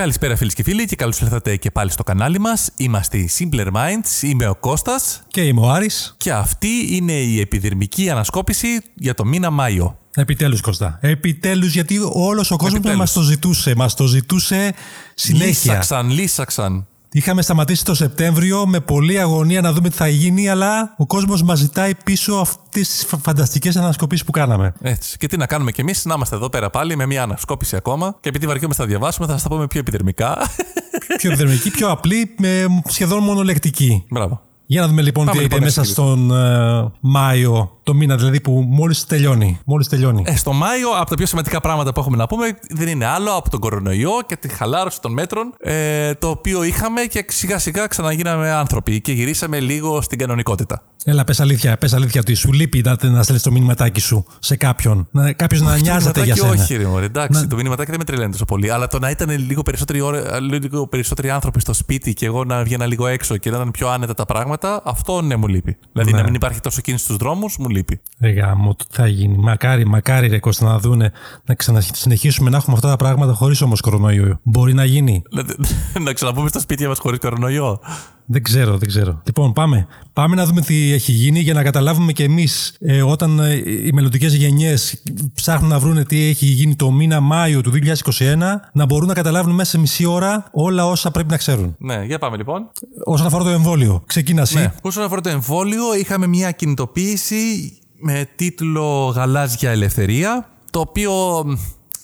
Καλησπέρα φίλες και φίλοι και καλώς ήρθατε και πάλι στο κανάλι μας. Είμαστε οι Simpler Minds, είμαι ο Κώστας Και είμαι ο Άρης. και αυτή είναι η επιδερμική ανασκόπηση για το μήνα Μάιο. Επιτέλους Κώστα. Επιτέλους γιατί όλος ο κόσμος Επιτέλους. μας το ζητούσε. Μας το ζητούσε συνέχεια. Λύσαξαν, λύσαξαν. Είχαμε σταματήσει το Σεπτέμβριο με πολλή αγωνία να δούμε τι θα γίνει, αλλά ο κόσμος μας ζητάει πίσω αυτές τις φα- φανταστικές ανασκοπήσεις που κάναμε. Έτσι. Και τι να κάνουμε κι εμείς, να είμαστε εδώ πέρα πάλι με μια ανασκόπηση ακόμα. Και επειδή βαριόμαστε να διαβάσουμε, θα σας τα πούμε πιο επιδερμικά. πιο επιδερμική, πιο απλή, με σχεδόν μονολεκτική. Μπράβο. Για να δούμε λοιπόν Πάμε τι λοιπόν έγινε μέσα έτσι, στον ε, Μάιο, το μήνα δηλαδή που μόλις τελειώνει. Μόλις τελειώνει. Ε, στο Μάιο, από τα πιο σημαντικά πράγματα που έχουμε να πούμε, δεν είναι άλλο από τον κορονοϊό και τη χαλάρωση των μέτρων, ε, το οποίο είχαμε και σιγά σιγά ξαναγίναμε άνθρωποι και γυρίσαμε λίγο στην κανονικότητα. Έλα, πες αλήθεια, πες αλήθεια ότι σου λείπει να, να στέλνεις το μηνυματάκι σου σε κάποιον. Να, κάποιος να νοιάζεται για Το σένα. μηνυματάκι Όχι, ρε, μωρέ, εντάξει, Να- το μηνυματάκι δεν με τρελαίνει τόσο πολύ. Αλλά το να ήταν λίγο περισσότεροι, ώρα, λίγο περισσότεροι άνθρωποι στο σπίτι και εγώ να βγαίνα λίγο έξω και να ήταν πιο άνετα τα πράγματα, αυτό ναι, μου λείπει. Δηλαδή Ναι. να μην υπάρχει τόσο κίνηση στους δρόμους, μου λείπει. Ρε γάμο, τι θα γίνει. Μακάρι, μακάρι ρε Κώστα να δούνε να ξανασυνεχίσουμε να έχουμε αυτά τα πράγματα χωρίς όμως κορονοϊό. Μπορεί να γίνει. Δηλαδή, να ξαναμπούμε στα σπίτια μας χωρίς κορονοϊό. Δεν ξέρω, δεν ξέρω. Λοιπόν, πάμε. Πάμε να δούμε τι έχει γίνει για να καταλάβουμε και εμείς ε, όταν ε, οι μελλοντικές γενιές ψάχνουν να βρουν τι έχει γίνει το μήνα Μάιο του 2021, να μπορούν να καταλάβουν μέσα σε μισή ώρα όλα όσα πρέπει να ξέρουν. Ναι, για πάμε λοιπόν. Όσον αφορά το εμβόλιο, ξεκίνα εσύ. Ναι. Όσον αφορά το εμβόλιο, είχαμε μια κινητοποίηση με τίτλο Γαλάζια Ελευθερία, το οποίο μ,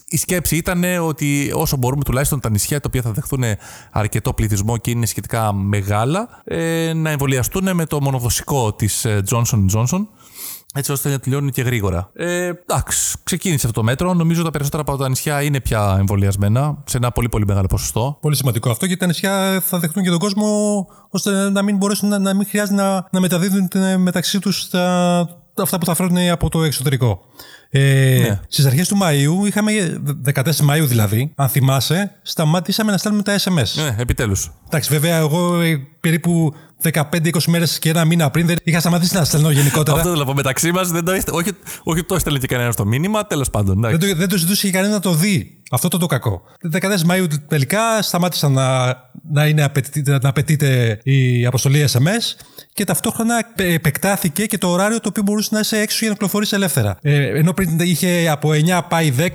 η σκέψη ήταν ότι όσο μπορούμε τουλάχιστον τα νησιά τα οποία θα δεχθούν αρκετό πληθυσμό και είναι σχετικά μεγάλα ε, να εμβολιαστούν με το μονοδοσικό της ε, Johnson Johnson έτσι ώστε να τελειώνουν και γρήγορα. Ε, εντάξει, ξεκίνησε αυτό το μέτρο. Νομίζω τα περισσότερα από τα νησιά είναι πια εμβολιασμένα σε ένα πολύ πολύ μεγάλο ποσοστό. Πολύ σημαντικό αυτό γιατί τα νησιά θα δεχτούν και τον κόσμο ώστε να μην μπορέσουν να, να μην χρειάζεται να, να μεταδίδουν ε, μεταξύ τους αυτά που θα φέρουν από το εξωτερικό. Ε, Ναι. Στις αρχές του Μαΐου, είχαμε 14 Μαΐου δηλαδή, αν θυμάσαι, σταμάτησαμε να στέλνουμε τα SMS. Ναι, επιτέλους. Εντάξει, βέβαια, εγώ ε, περίπου 15-20 μέρες και ένα μήνα πριν δεν είχα σταματήσει να στέλνω γενικότερα. Αυτό θέλω να πω μεταξύ μας. Όχι, όχι το έστελνε και κανένας το μήνυμα, τέλος πάντων. εντάξει. Δεν το, δεν το ζητούσε και κανένας να το δει. Αυτό το το κακό. 14 Μαΐου τελικά σταμάτησαν να, να, είναι απαιτείται, να απαιτείται η αποστολή SMS και ταυτόχρονα επε- επεκτάθηκε και το ωράριο το οποίο μπορούσε να είσαι έξω για να κυκλοφορήσει ελεύθερα. Ε, ενώ πριν είχε από 9 πάει 10,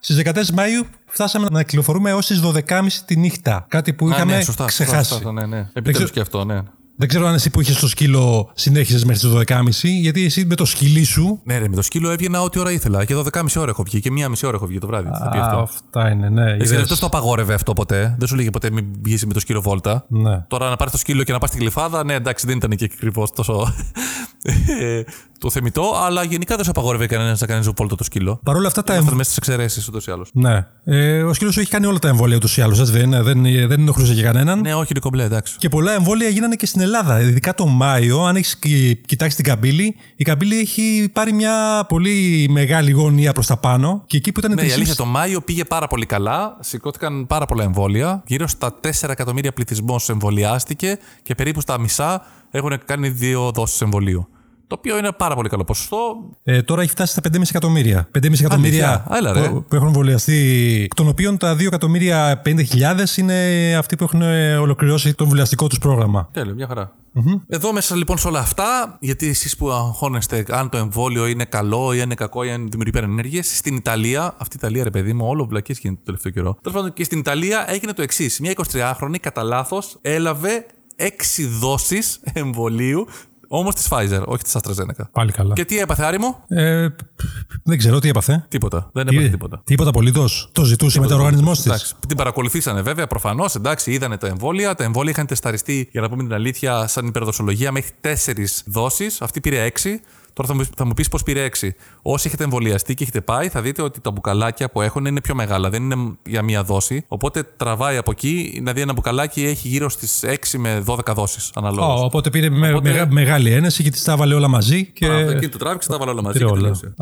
στις 14 Μαΐου φτάσαμε να κυκλοφορούμε έως τις 12.30 τη νύχτα. Κάτι που Α, είχαμε ναι, σωστά, σωστά, ξεχάσει. σωστά, ναι, ναι. ξέρω- Επιτέλους και αυτό, ναι. Δεν ξέρω αν εσύ που είχες το σκύλο συνέχιζε μέχρι τις 12.30, γιατί εσύ με το σκυλί σου. Ναι, ρε, με το σκύλο έβγαινα ό,τι ώρα ήθελα. Και 12.30 ώρα έχω βγει και μία μισή ώρα έχω βγει το βράδυ. Τι θα πει αυτό. αυτά είναι, ναι. Εσύ είδες. δεν το απαγόρευε αυτό ποτέ. Δεν σου λέγε ποτέ μην βγεις με το σκύλο βόλτα. Ναι. Τώρα να πάρεις το σκύλο και να πας στην κλειφάδα, ναι, εντάξει, δεν ήταν και ακριβώς τόσο ε, το θεμητό, αλλά γενικά δεν σου απαγόρευε κανένας να κάνει βόλτα το σκύλο. Παρ' όλα αυτά τα Ήμασταν μέσα στις εξαιρέσεις ούτως ή άλλως. Ναι. Ε, ο σκύλος σου έχει κάνει όλα τα εμβόλια ούτως ή άλλως. Δεν, είναι, δεν, δεν ενοχλούσε για κανέναν. Ναι, όχι, είναι κομπλέ, εντάξει. Και πολλά εμβόλια γίνανε και στην Ελλάδα. Ειδικά το Μάιο, αν έχεις κοιτάξει την καμπύλη, η καμπύλη έχει πάρει μια πολύ μεγάλη γωνία προς τα πάνω. Και εκεί που ήταν Ναι, η 3,5 αλήθεια το Μάιο πήγε πάρα πολύ καλά. Σηκώθηκαν πάρα πολλά εμβόλια. Γύρω στα 4 εκατομμύρια πληθυσμό εμβολιάστηκε και περίπου στα μισά έχουν κάνει δύο δόσεις εμβολίου. Το οποίο είναι πάρα πολύ καλό ποσοστό. Ε, τώρα έχει φτάσει στα 5,5 εκατομμύρια. 5,5 εκατομμύρια Έλα, ρε. που, που έχουν εμβολιαστεί, εκ των οποίων τα 2 εκατομμύρια 50.000 είναι αυτοί που έχουν ε, ολοκληρώσει το εμβολιαστικό τους πρόγραμμα. Τέλειο, μια χαρα Εδώ μέσα λοιπόν σε όλα αυτά, γιατί εσείς που αγχώνεστε αν το εμβόλιο είναι καλό ή αν είναι κακό ή αν δημιουργεί υπερενέργειε, στην Ιταλία, αυτή η Ιταλία ρε παιδί μου, όλο βλακίες γίνεται το τελευταίο καιρό. Τέλος πάντων και στην Ιταλία έγινε το εξής. Μια 23χρονη κατά λάθος έλαβε 6 δόσεις εμβολίου, όμως της Pfizer, όχι της AstraZeneca. Πάλι καλά. Και τι έπαθε, Άρη μου; Ε, δεν ξέρω τι έπαθε. Τίποτα. Δεν έπαθε τίποτα. Τίποτα απολύτως. Το ζητούσε με το οργανισμός της. Εντάξει, την παρακολουθήσανε βέβαια προφανώς. Εντάξει, είδανε τα εμβόλια. Τα εμβόλια είχαν τεσταριστεί, για να πούμε την αλήθεια, σαν υπερδοσολογία μέχρι 4 δόσεις. Αυτή πήρε 6. Τώρα θα μου, θα μου πεις πώς πήρε 6. Όσοι έχετε εμβολιαστεί και έχετε πάει, θα δείτε ότι τα μπουκαλάκια που έχουν είναι πιο μεγάλα. Δεν είναι για μία δόση. Οπότε τραβάει από εκεί, δηλαδή ένα μπουκαλάκι έχει γύρω στις 6 με 12 δόσεις αναλόγως. Ω, οπότε πήρε με- Οπότε- μεγα- μεγάλη ένεση και τη τα έβαλε όλα μαζί. Και... Εκείνη του τράβηξε, τα βάλα όλα μαζί. πήρε Και όλα. τελείωσε.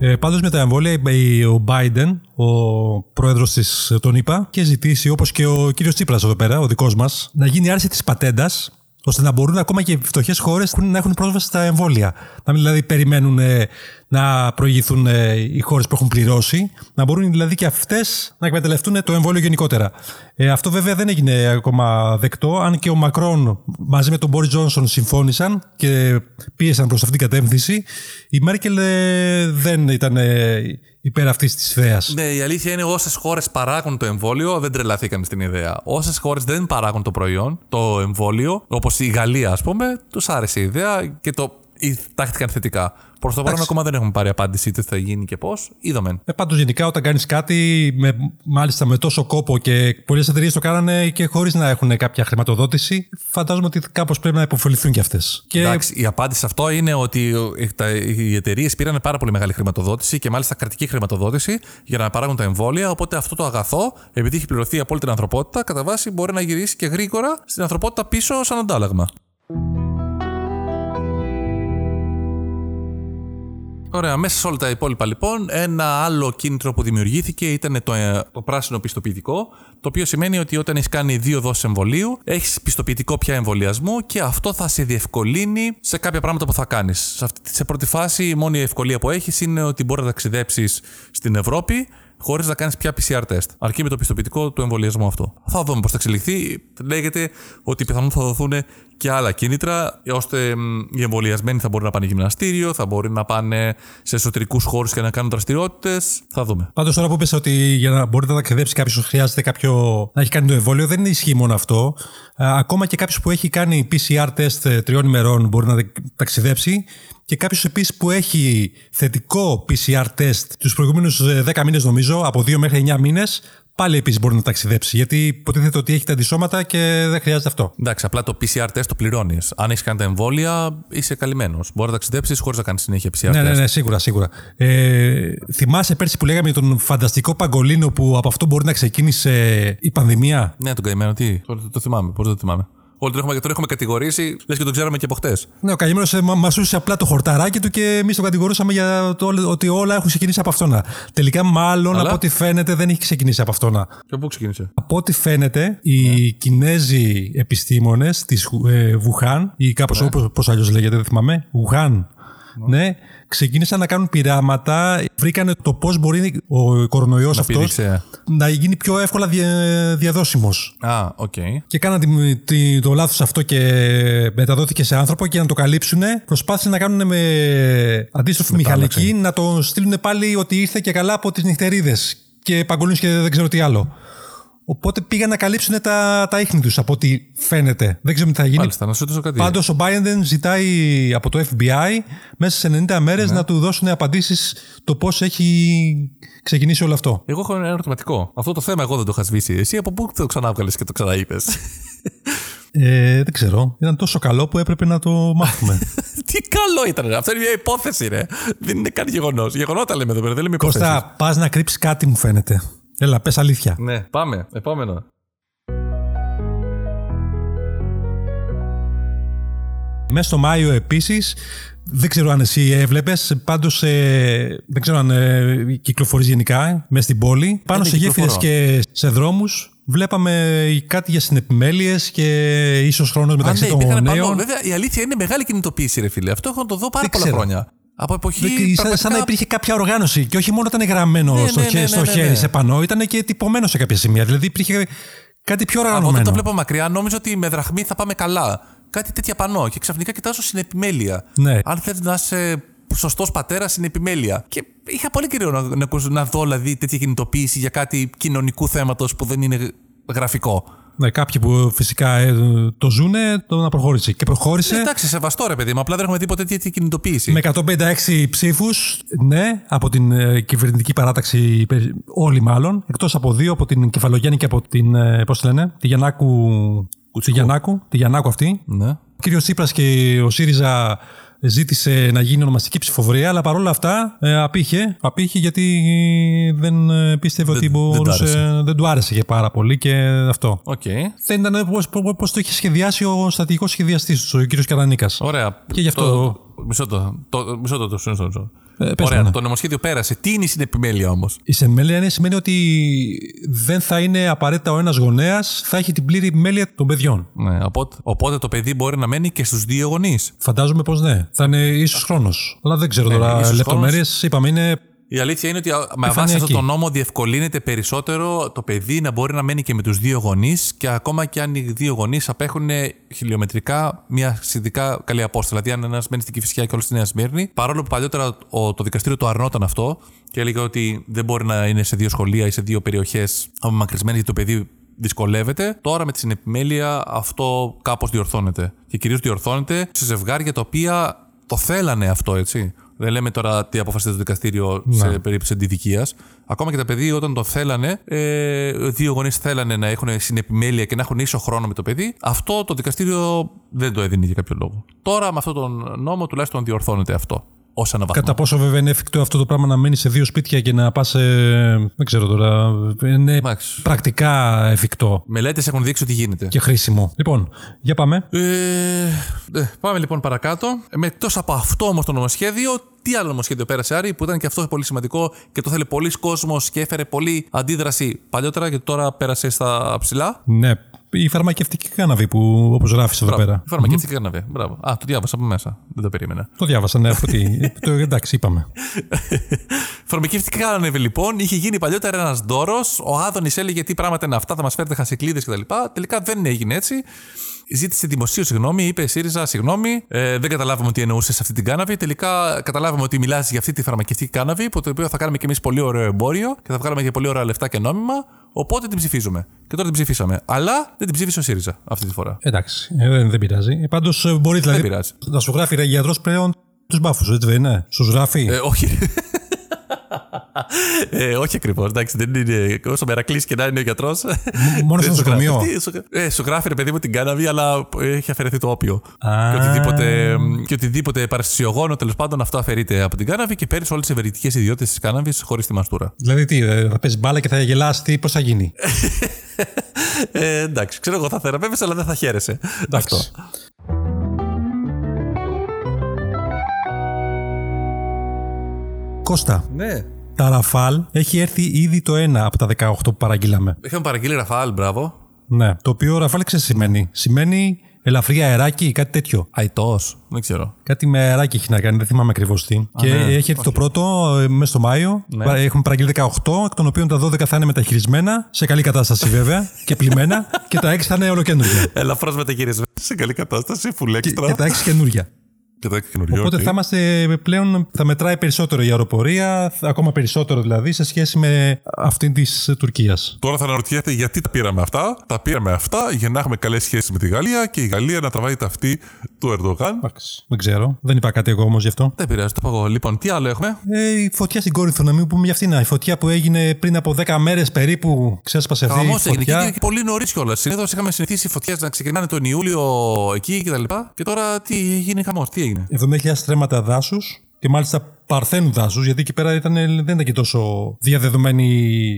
Ε, πάντως με τα εμβόλια η- ο Biden, ο πρόεδρος της τον είπα και ζητήσει όπως και ο κύριος Τσίπρας εδώ πέρα, ο δικός μας, να γίνει άρση της πατέντας ώστε να μπορούν ακόμα και οι φτωχές χώρες να έχουν πρόσβαση στα εμβόλια. Να μην δηλαδή περιμένουν ε, να προηγηθούν ε, οι χώρες που έχουν πληρώσει, να μπορούν δηλαδή και αυτές να εκμεταλλευτούν το εμβόλιο γενικότερα. Ε, αυτό βέβαια δεν έγινε ακόμα δεκτό, αν και ο Μακρόν μαζί με τον Μπόρις Τζόνσον συμφώνησαν και πίεσαν προς αυτήν την κατεύθυνση. Η Μέρκελ ε, δεν ήταν ε, υπέρ αυτής της ιδέα. Ναι, η αλήθεια είναι όσες χώρες παράγουν το εμβόλιο, δεν τρελαθήκαμε στην ιδέα. Όσες χώρες δεν παράγουν το προϊόν, το εμβόλιο, όπως η Γαλλία, ας πούμε, τους άρεσε η ιδέα και το τάχθηκαν θετικά. Προς το παρόν ακόμα δεν έχουμε πάρει απάντηση τι θα γίνει και πώς. Είδαμε. Ε, Πάντως, γενικά, όταν κάνεις κάτι, με, μάλιστα με τόσο κόπο και πολλές εταιρείες το κάνανε και χωρίς να έχουν κάποια χρηματοδότηση, φαντάζομαι ότι κάπως πρέπει να υποφεληθούν κι αυτές. Και... Εντάξει, η απάντηση σε αυτό είναι ότι οι εταιρείες πήραν πάρα πολύ μεγάλη χρηματοδότηση και μάλιστα κρατική χρηματοδότηση για να παράγουν τα εμβόλια. Οπότε αυτό το αγαθό, επειδή έχει πληρωθεί από όλη την ανθρωπότητα, κατά βάση μπορεί να γυρίσει και γρήγορα στην ανθρωπότητα πίσω σαν αντάλλαγμα. Ωραία, μέσα σε όλα τα υπόλοιπα λοιπόν, ένα άλλο κίνητρο που δημιουργήθηκε ήταν το, ε, το πράσινο πιστοποιητικό, το οποίο σημαίνει ότι όταν έχεις κάνει δύο δόσεις εμβολίου, έχεις πιστοποιητικό πια εμβολιασμού και αυτό θα σε διευκολύνει σε κάποια πράγματα που θα κάνεις. Σε, σε πρώτη φάση, η μόνη ευκολία που έχεις είναι ότι μπορεί να ταξιδέψεις στην Ευρώπη χωρίς να κάνεις πια PCR test. Αρκεί με το πιστοποιητικό του εμβολιασμού αυτό. Θα δούμε πώς θα εξελιχθεί. Λέγεται ότι πιθανόν θα δοθούν και άλλα κίνητρα, ώστε οι εμβολιασμένοι θα μπορούν να πάνε γυμναστήριο, θα μπορεί να πάνε σε εσωτερικούς χώρους και να κάνουν δραστηριότητες. Θα δούμε. Πάντως, τώρα που είπες ότι για να μπορείτε να ταξιδέψει κάποιος χρειάζεται κάποιο να έχει κάνει το εμβόλιο, δεν ισχύει μόνο αυτό. Ακόμα και κάποιος που έχει κάνει PCR test ε, τριών ημερών μπορεί να ταξιδέψει. Και κάποιος επίσης που έχει θετικό PCR test τους προηγούμενους 10 ε, μήνες, νομίζω, από 2 μέχρι 9 μήνες, πάλι επίσης μπορεί να ταξιδέψει. Γιατί υποτίθεται ότι έχει τα αντισώματα και δεν χρειάζεται αυτό. Εντάξει, απλά το PCR test το πληρώνεις. Αν έχεις κάνει τα εμβόλια, είσαι καλυμμένος. Μπορεί να ταξιδέψεις χωρίς να κάνεις συνέχεια PCR ναι, test. Ναι, ναι, σίγουρα, σίγουρα. Ε, θυμάσαι πέρσι που λέγαμε για τον φανταστικό Παγκολίνο που από αυτό μπορεί να ξεκίνησε η πανδημία; Ναι, τον καημένο, τι; Το, το, το θυμάμαι. Πώς δεν το θυμάμαι; Όλοι τον έχουμε, τον έχουμε κατηγορήσει, λες και τον ξέραμε και από χτες. Ναι, ο καημένο ε, μα ούσε απλά το χορταράκι του και εμείς τον κατηγορούσαμε για το, ότι όλα έχουν ξεκινήσει από αυτόνα. Τελικά, μάλλον Αλλά... από ό,τι φαίνεται, δεν έχει ξεκινήσει από αυτόνα. Και πού ξεκίνησε; Από ό,τι φαίνεται, οι ναι. Κινέζοι επιστήμονες της ε, Βουχάν, ή κάπως ναι. όπως αλλιώς λέγεται, δεν θυμάμαι, Βουχάν, ναι. ναι ξεκίνησαν να κάνουν πειράματα, βρήκανε το πώς μπορεί ο κορονοϊός αυτός να γίνει πιο εύκολα δια, διαδόσιμος. Α, OK. Okay. Και κάναν το λάθος αυτό και μεταδόθηκε σε άνθρωπο και να το καλύψουν. Προσπάθησαν να κάνουν με αντίστροφη μηχανική να το στείλουν πάλι ότι ήρθε και καλά από τις νυχτερίδες και παγκολίνου και δεν ξέρω τι άλλο. Οπότε πήγαν να καλύψουν τα, τα ίχνη τους από ό,τι φαίνεται. Δεν ξέρω τι θα γίνει. Μάλιστα, να σου κάτι. Πάντως ο Biden ζητάει από το FBI μέσα σε 90 μέρες ναι. να του δώσουν απαντήσεις το πώς έχει ξεκινήσει όλο αυτό. Εγώ έχω ένα ερωτηματικό. Αυτό το θέμα εγώ δεν το είχα σβήσει. Εσύ από πού το ξανάβγαλες και το ξαναείπες; Ε, δεν ξέρω. Ήταν τόσο καλό που έπρεπε να το μάθουμε. Τι καλό ήταν. Αυτό είναι μια υπόθεση, ρε. Δεν είναι καν γεγονός. Γεγονότα λέμε εδώ πέρα. Δεν λέμε υπόθεση. Κώστα, πας να κρύψεις κάτι, μου φαίνεται. Έλα, πες αλήθεια. Ναι, πάμε. Επόμενο. Μέσα στο Μάιο επίσης, δεν ξέρω αν εσύ έβλεπες, πάντως ε, δεν ξέρω αν ε, κυκλοφορείς γενικά μέσα στην πόλη. Πάνω σε γέφυρες και σε δρόμους βλέπαμε κάτι για συνεπιμέλειες και ίσως χρόνος μεταξύ ναι, των νέων. Βέβαια, η αλήθεια είναι μεγάλη κινητοποίηση, ρε φίλε. Αυτό έχω το δω πάρα πολλά χρόνια. Από εποχή. Σαν, σαν να υπήρχε κάποια οργάνωση. Και όχι μόνο ήταν γραμμένο ναι, στο, ναι, ναι, στο ναι, χέρι σε πανό, ήταν και τυπωμένο σε κάποια σημεία. Δηλαδή υπήρχε κάτι πιο οργανωμένο. Από όταν το βλέπω μακριά, νόμιζα ότι με δραχμή θα πάμε καλά. Κάτι τέτοια πανό. Και ξαφνικά κοιτάζω στην επιμέλεια. Ναι. Αν θες να είσαι σωστός πατέρας, στην επιμέλεια. Και είχα πολύ καιρό να, να, να δω δηλαδή, τέτοια κινητοποίηση για κάτι κοινωνικού θέματος που δεν είναι γραφικό. Ναι, κάποιοι που φυσικά ε, το ζουνε, το να προχώρησε. Και προχώρησε. Ε, εντάξει, σεβαστό ρε παιδί μου. Απλά δεν έχουμε τίποτα τέτοια κινητοποίηση. Με 156 ψήφους, ναι, από την ε, κυβερνητική παράταξη, όλοι μάλλον. Εκτός από δύο, από την Κεφαλογέννη και από την. Ε, Πώς λένε, τη Γιαννάκου. Τη Γιαννάκου, τη Γιαννάκου αυτή. Ναι. Ο κύριος Τσίπρας και ο ΣΥΡΙΖΑ ζήτησε να γίνει ονομαστική ψηφοφορία, αλλά παρόλα αυτά ε, απήχε, απήχε γιατί δεν ε, πίστευε ότι μπορούσε, δεν, δεν του άρεσε και πάρα πολύ και αυτό. Okay. Δεν ήταν πώ το είχε σχεδιάσει ο στατικός σχεδιαστής του, ο κ. Καρανίκας. Ωραία. Και γι' αυτό. Το, μισό το. το, μισό το, το, το, το Ε, πες Ωραία, μου, ναι. το νομοσχέδιο πέρασε. Τι είναι η συνεπιμέλεια όμως; Η συνεμέλεια είναι, σημαίνει ότι δεν θα είναι απαραίτητα ο ένας γονέας, θα έχει την πλήρη επιμέλεια των παιδιών. Ναι, οπότε, οπότε το παιδί μπορεί να μένει και στους δύο γονείς. Φαντάζομαι πως ναι. Θα είναι ίσως χρόνος. Αλλά δεν ξέρω Ναι, τώρα ίσως λεπτομέρειες. Είπαμε είναι. Η αλήθεια είναι ότι α, με βάση Επιφανειακή. αυτό το νόμο διευκολύνεται περισσότερο το παιδί να μπορεί να μένει και με τους δύο γονείς και ακόμα και αν οι δύο γονείς απέχουν χιλιομετρικά μια σχετικά καλή απόσταση. Δηλαδή, αν ένας μένει στην Κυφυσιά και όλος στη Νέα Σμύρνη, παρόλο που παλιότερα ο, το δικαστήριο το αρνόταν αυτό και έλεγε ότι δεν μπορεί να είναι σε δύο σχολεία ή σε δύο περιοχές απομακρυσμένε γιατί το παιδί δυσκολεύεται. Τώρα με τη συνεπιμέλεια αυτό κάπως διορθώνεται. Και κυρίως διορθώνεται σε ζευγάρια τα οποία το θέλανε αυτό, έτσι. Δεν λέμε τώρα τι αποφασίζει το δικαστήριο σε περίπτωση αντιδικίας. Ακόμα και τα παιδιά όταν το θέλανε, ε, δύο γονείς θέλανε να έχουν συνεπιμέλεια και να έχουν ίσο χρόνο με το παιδί, αυτό το δικαστήριο δεν το έδινε για κάποιο λόγο. Τώρα με αυτόν τον νόμο τουλάχιστον διορθώνεται αυτό. Ω ένα βαθμό. Κατά πόσο βέβαια είναι εφικτό αυτό το πράγμα να μένει σε δύο σπίτια και να πας. δεν ξέρω τώρα. Είναι Εντάξει. πρακτικά εφικτό Μελέτες έχουν δείξει ότι γίνεται. και χρήσιμο. Λοιπόν, για πάμε. Ε, ε, πάμε λοιπόν παρακάτω. Με εκτό από αυτό όμως το νομοσχέδιο, τι άλλο νομοσχέδιο πέρασε Άρη, που ήταν και αυτό πολύ σημαντικό και το θέλει πολλοί κόσμος και έφερε πολλή αντίδραση παλιότερα και τώρα πέρασε στα ψηλά; Ναι, η φαρμακευτική κάναβη που όπως γράφεις εδώ πέρα. Η φαρμακευτική καναβέ. Μπράβο. Α, το διάβασα από μέσα. Δεν το περίμενα. Το διάβασα, ναι. από τι- το, εντάξει, είπαμε. Φαρμακευτική κάναβε λοιπόν είχε γίνει παλιότερα ένας δώρος. Ο Άδωνης έλεγε τι πράγματα είναι αυτά, θα μας φέρετε χασικλίδες κτλ. Τελικά δεν έγινε έτσι. Ζήτησε δημοσίου συγγνώμη, είπε ΣΥΡΙΖΑ συγγνώμη. Ε, δεν καταλάβαμε τι εννοούσε σε αυτή την κάναβη. Τελικά καταλάβαμε ότι μιλάς για αυτή τη φαρμακευτική κάναβη, από το οποίο θα κάνουμε κι εμείς πολύ ωραίο εμπόριο και θα βγάλουμε και πολύ ωραία λεφτά και νόμιμα. Οπότε την ψηφίζουμε. Και τώρα την ψηφίσαμε. Αλλά δεν την ψήφισε ο ΣΥΡΙΖΑ αυτή τη φορά. Εντάξει, ε, δεν, δεν πειράζει. Πάντως μπορείς δηλαδή πειράζει. να σου γράφει ρε γιατρός πλέον τους μπάφους, έτσι δεν είναι; Σου γράφει; Ε, όχι. Ε, όχι ακριβώς. Εντάξει, δεν είναι. Όσο μερακλή και να είναι ο γιατρός. μόνος στο νοσοκομείο. Ε, σου γράφει ρε παιδί μου την κάναβη, αλλά έχει αφαιρεθεί το όπιο. Α. Και οτιδήποτε, και οτιδήποτε παραστησιογόνο τέλος πάντων αυτό αφαιρείται από την κάναβη και παίρνεις όλες τις ευεργετικές ιδιότητες της κάναβης χωρίς τη μαστούρα. Δηλαδή τι, ε, θα παίζεις μπάλα και θα γελάσει, τι, πώς θα γίνει; Ε, εντάξει, ξέρω εγώ θα θεραπεύεσαι, αλλά δεν θα χαίρεσαι. Αυτό. Κώστα, Ναι. τα Ραφάλ έχει έρθει ήδη το ένα από τα 18 που παραγγείλαμε. Είχαμε παραγγείλει Ραφάλ, μπράβο. Ναι. Το οποίο Ραφάλ ξέρεις τι σημαίνει. Σημαίνει ελαφρύ αεράκι, κάτι τέτοιο. Αϊτός. Δεν ξέρω. Κάτι με αεράκι έχει να κάνει, δεν θυμάμαι ακριβώς τι. και ναι. έχει έρθει το πρώτο ε, μέσα στο Μάιο. Πα- Έχουμε παραγγείλει 18, εκ των οποίων τα 12 θα είναι μεταχειρισμένα, σε καλή κατάσταση βέβαια και πλημμένα, και τα 6 θα είναι ολοκένουργια. Ελαφρώς μεταγυρισμένο σε καλή κατάσταση, full και, extra. και τα 6 καινούργια. Και τα καινούριο, Οπότε οκ. θα είμαστε πλέον, θα μετράει περισσότερο η αεροπορία, θα- ακόμα περισσότερο δηλαδή, σε σχέση με αυτή της Τουρκίας. Τώρα θα αναρωτιέται γιατί τα πήραμε αυτά. Τα πήραμε αυτά για να έχουμε καλές σχέσεις με τη Γαλλία και η Γαλλία να τραβάει τ' αυτί του Ερντογάν. Δεν ξέρω, δεν είπα κάτι εγώ όμως γι' αυτό. Δεν πειράζει, το πω εγώ. Λοιπόν, τι άλλο έχουμε; Ε, η φωτιά στην Κόρινθο, να μην πούμε για αυτήν. Η φωτιά που έγινε πριν από 10 μέρες περίπου, ξέσπασε αυτή Χαμός η έγινε και, φωτιά. και πολύ νωρίς κιόλας. Συνήθως είχαμε συνηθίσει οι φωτιές να ξεκινάνε τον Ιούλιο εκεί κτλ. Και, και τώρα τι έγινε χαμός, τι έγινε; 70.000 στρέμματα δάσους και μάλιστα παρθένου δάσους, γιατί εκεί πέρα ήταν, δεν ήταν και τόσο διαδεδομένη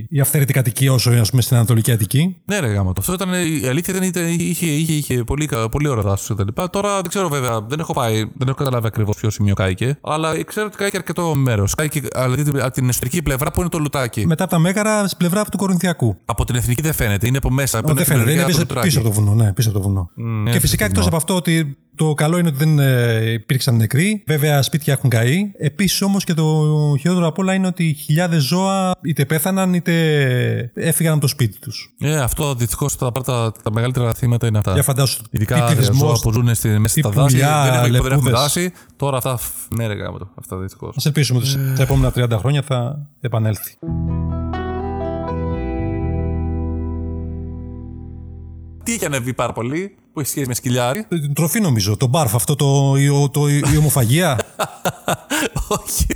η αυθαίρετη κατοικία όσο ας πούμε, στην Ανατολική Αττική. Ναι, ρε γάμο. το. Αυτό ήταν, η αλήθεια ήταν, ήταν είχε, είχε, είχε πολύ, κα- πολύ ωραία δάσος κτλ. Τώρα δεν ξέρω βέβαια, δεν έχω πάει, δεν έχω καταλάβει ακριβώς ποιο σημείο κάηκε. Αλλά ξέρω ότι κάηκε αρκετό μέρος. Κάηκε αλλά δείτε, από την εσωτερική πλευρά που είναι το λουτάκι. Μετά από τα μέγαρα στην πλευρά του Κορινθιακού. Από την εθνική δεν φαίνεται, είναι από μέσα. Ω, δεν φαίνεται, είναι πίσω, πίσω από το βουνό. Ναι, πίσω από το βουνό. ναι, και φυσικά πίσω εκτός από αυτό ότι το καλό είναι ότι δεν ε, υπήρξαν νεκροί. Βέβαια, σπίτια έχουν καεί. Επίσης όμως και το χειρότερο απ' όλα είναι ότι χιλιάδες ζώα είτε πέθαναν είτε έφυγαν από το σπίτι τους. Ε, αυτό δυστυχώς τα, πρώτα- τα μεγαλύτερα θύματα είναι αυτά. Για φαντάσου. Ειδικά τι ρε, πληθυσμός, ζώα που ζουν στη, μέσα τι στα δάση. πουλιά, δεν έχουμε, δεν έχουμε λεπούδες. δάση. Τώρα αυτά. φ, Ναι, ρε γάμο το. Αυτά δυστυχώς. Α ελπίσουμε ότι στα επόμενα 30 χρόνια θα επανέλθει. Τι έχει ανεβεί πάρα πολύ, που έχει σχέση με σκυλιάρι. Ε, Την τροφή νομίζω, το μπαρφ, αυτό το, η, ο- το, η ομοφαγία. Όχι.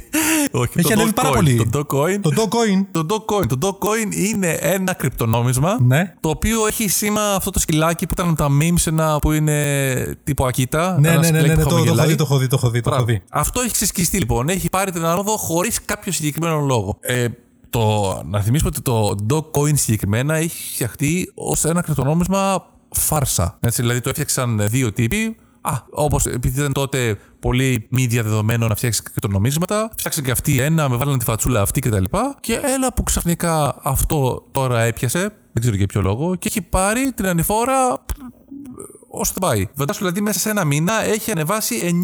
Όχι. Έχει το ανέβει Dogecoin. πάρα πολύ. Το Dogecoin. το Dogecoin. Το Dogecoin. Το Dogecoin είναι ένα κρυπτονόμισμα Ναι. το οποίο έχει σήμα αυτό το σκυλάκι που ήταν τα memes ένα που είναι τύπο Ακίτα. Ναι, ένα ναι, ναι, σκυλάκι ναι, που το, το έχω χαμογελάει. δει, το έχω δει, το έχω δει. Το έχω Μπράβο. δει. Αυτό έχει ξεσκιστεί λοιπόν. Έχει πάρει την άνοδο χωρίς κάποιο συγκεκριμένο λόγο. Ε, το, να θυμίσουμε ότι το Dogecoin συγκεκριμένα έχει φτιαχτεί ως ένα κρυπτονόμισμα φάρσα. Έτσι, δηλαδή το έφτιαξαν δύο τύποι. Α, όπως επειδή ήταν τότε πολύ μη διαδεδομένο να φτιάξει κρυπτονομίσματα, φτιάξαν και αυτοί ένα, με βάλανε τη φατσούλα αυτή κτλ. Και, και έλα που ξαφνικά αυτό τώρα έπιασε, δεν ξέρω για ποιο λόγο, και έχει πάρει την ανηφόρα όσο θα πάει. Φαντάσου δηλαδή μέσα σε ένα μήνα έχει ανεβάσει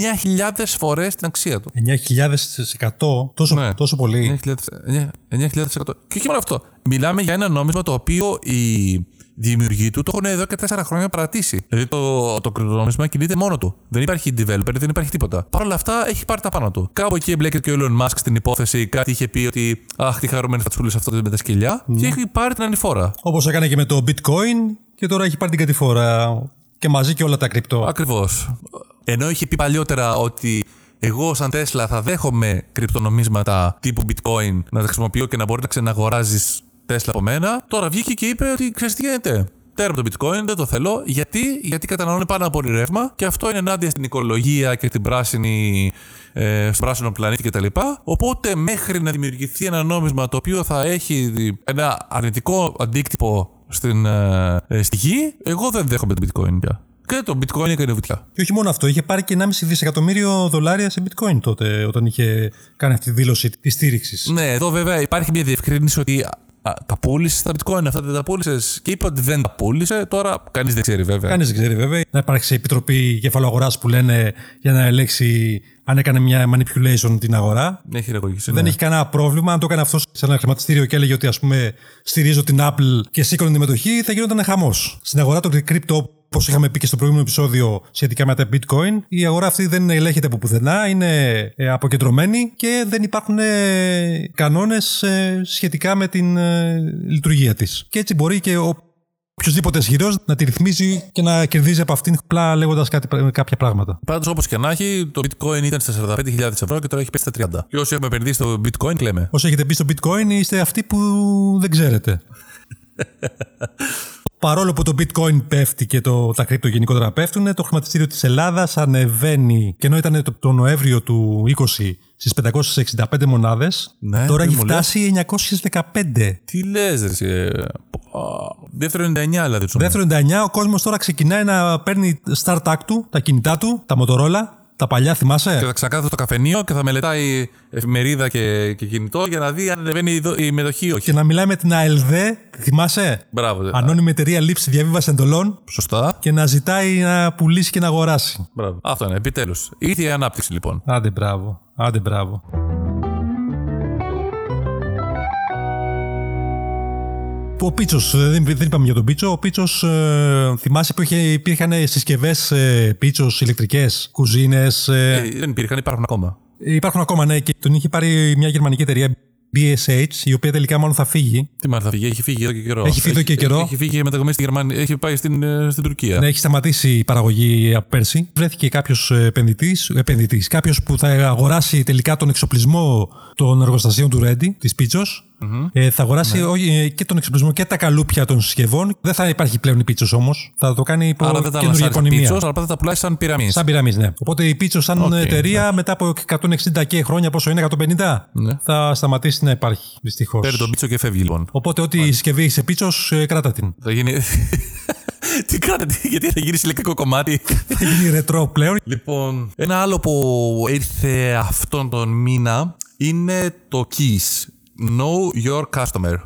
9.000 φορές την αξία του. 9.000% τόσο, Ναι. τόσο πολύ. 9.000%. Και όχι μόνο αυτό. Μιλάμε για ένα νόμισμα το οποίο οι δημιουργοί του το έχουν εδώ και 4 χρόνια παρατήσει. Δηλαδή το, το κρυπτονόμισμα κινείται μόνο του. Δεν υπάρχει developer, δεν υπάρχει τίποτα. Παρ' όλα αυτά έχει πάρει τα πάνω του. Κάπου εκεί εμπλέκεται και ο Elon Musk στην υπόθεση. Κάτι είχε πει ότι Αχ, τι χαρούμενοι θα τσούλε αυτό με τα σκυλιά. Και έχει πάρει την ανηφόρα. Όπως έκανε και με το bitcoin και τώρα έχει πάρει την κατηφόρα. Και μαζί και όλα τα κρυπτο. Ακριβώς. Ενώ είχε πει παλιότερα ότι εγώ σαν Τέσλα θα δέχομαι κρυπτονομίσματα τύπου bitcoin να τα χρησιμοποιώ και να μπορεί να ξαναγοράζεις Τέσλα από μένα, τώρα βγήκε και είπε ότι ξέρεις τι γίνεται. Τέρα από το bitcoin, δεν το θέλω. Γιατί, Γιατί καταναλώνει πάρα πολύ ρεύμα και αυτό είναι ενάντια στην οικολογία και την πράσινη, ε, στον πράσινο πλανήτη κτλ. Οπότε μέχρι να δημιουργηθεί ένα νόμισμα το οποίο θα έχει ένα αρνητικό αντίκτυπο στην, ε, ε, στη γη, εγώ δεν δέχομαι το bitcoin πια. Και το bitcoin έκανε βουτιά. Και όχι μόνο αυτό, είχε πάρει και 1,5 δισεκατομμύριο δολάρια σε bitcoin τότε, όταν είχε κάνει αυτή τη δήλωση της στήριξης. Ναι, εδώ βέβαια υπάρχει μια διευκρίνηση ότι α, τα πούλησες τα bitcoin, αυτά δεν τα πούλησες. Και είπε ότι δεν τα πούλησε. Τώρα κανείς δεν ξέρει βέβαια. Κανείς δεν ξέρει βέβαια. Να υπάρξει επιτροπή κεφαλογορά που λένε για να ελέγξει αν έκανε μια manipulation την αγορά. Δεν έχει ρεκογήσει. Δεν έχει κανένα πρόβλημα. Αν το έκανε αυτός σε ένα χρηματιστήριο και έλεγε ότι ας πούμε στηρίζω την Apple και σήκωνε τη μετοχή, θα γινόταν χαμός. Στην αγορά των crypto, όπως είχαμε πει και στο προηγούμενο επεισόδιο σχετικά με τα bitcoin, η αγορά αυτή δεν ελέγχεται από πουθενά, είναι ε, αποκεντρωμένη και δεν υπάρχουν ε, κανόνες σχετικά με την ε, λειτουργία της. Και έτσι μπορεί και ο οποιοδήποτε ισχυρό να τη ρυθμίζει και να κερδίζει από αυτήν απλά λέγοντας κάποια πράγματα. Πάντως, όπως και να έχει, το bitcoin ήταν στα 45.000 ευρώ και τώρα έχει πέσει στα 30. Και όσοι έχουμε επενδύσει στο bitcoin, κλαίμε. Όσοι έχετε μπει στο bitcoin, είστε αυτοί που δεν ξέρετε. Παρόλο που το bitcoin πέφτει και το, τα κρύπτο γενικότερα πέφτουν, το χρηματιστήριο της Ελλάδας ανεβαίνει και ενώ ήταν το, το Νοέμβριο του 20 στις 565 μονάδες, Ναι, τώρα τι έχει μου λες. φτάσει 915. Τι λες, ρε. Δεύτερο 99 δηλαδή. του Δεύτερο 99, ο κόσμος τώρα ξεκινάει να παίρνει StarTAC του, τα κινητά του, τα Motorola, τα παλιά Και θυμάσαι. θα ξεκάθαρο το καφενείο και θα μελετάει εφημερίδα και, και κινητό για να δει αν ανεβαίνει η, δο- η μετοχή ή όχι. Και να μιλάει με την ALD, θυμάσαι; Μπράβο. δε. Ανώνυμη εταιρεία λήψη διαβίβασης εντολών Σωστά. και να ζητάει να πουλήσει και να αγοράσει. Μπράβο. Αυτό είναι, επιτέλους. Ήρθε η ανάπτυξη λοιπόν. Άντε μπράβο. Άντε μπράβο. Ο Πίτσος, δεν, δεν είπαμε για τον Πίτσο. Ο Πίτσος, ε, θυμάσαι που είχε, υπήρχαν συσκευές ε, Πίτσος ηλεκτρικές, κουζίνες. Ε, Ε, δεν υπήρχαν, υπάρχουν ακόμα. υπάρχουν ακόμα, ναι, και τον είχε πάρει μια γερμανική εταιρεία BSH, η οποία τελικά μάλλον θα φύγει. Τι μάλλον θα φύγει, έχει φύγει εδώ και καιρό. Έχει φύγει εδώ και καιρό. Έχει φύγει και μετακομίσει στη Γερμανία, έχει πάει στην, ε, στην Τουρκία. Ναι, έχει σταματήσει η παραγωγή από πέρσι. Βρέθηκε κάποιος επενδυτής, επενδυτής, κάποιος που θα αγοράσει τελικά τον εξοπλισμό των εργοστασίων του Ρέντι, της πιτσο Ε, θα αγοράσει Ναι. όχι, ε, και τον εξοπλισμό και τα καλούπια των συσκευών. Δεν θα υπάρχει πλέον η Πίτσος όμως. Θα το κάνει υπό Άρα δεν τα καινούργια λασάρει οικονομία. πίτσος, αλλά πάντα θα τα πουλάει σαν πυραμίδα. Σαν πυραμίδα, ναι. Οπότε η Πίτσος, σαν Οκ, εταιρεία, μετά από 160 και χρόνια, πόσο είναι, 150, Ναι. θα σταματήσει να υπάρχει. Δυστυχώς. Παίρνει τον πίτσο και φεύγει λοιπόν. Οπότε, ό,τι συσκευή είσαι Πίτσος, ε, κράτα την. Θα γίνει. τι κάνετε, γιατί θα γίνει σε ηλεκτρικό κομμάτι. Θα γίνει ρετρό πλέον. λοιπόν, ένα άλλο που ήρθε αυτόν τον μήνα είναι το KEYS. Know Your Customer.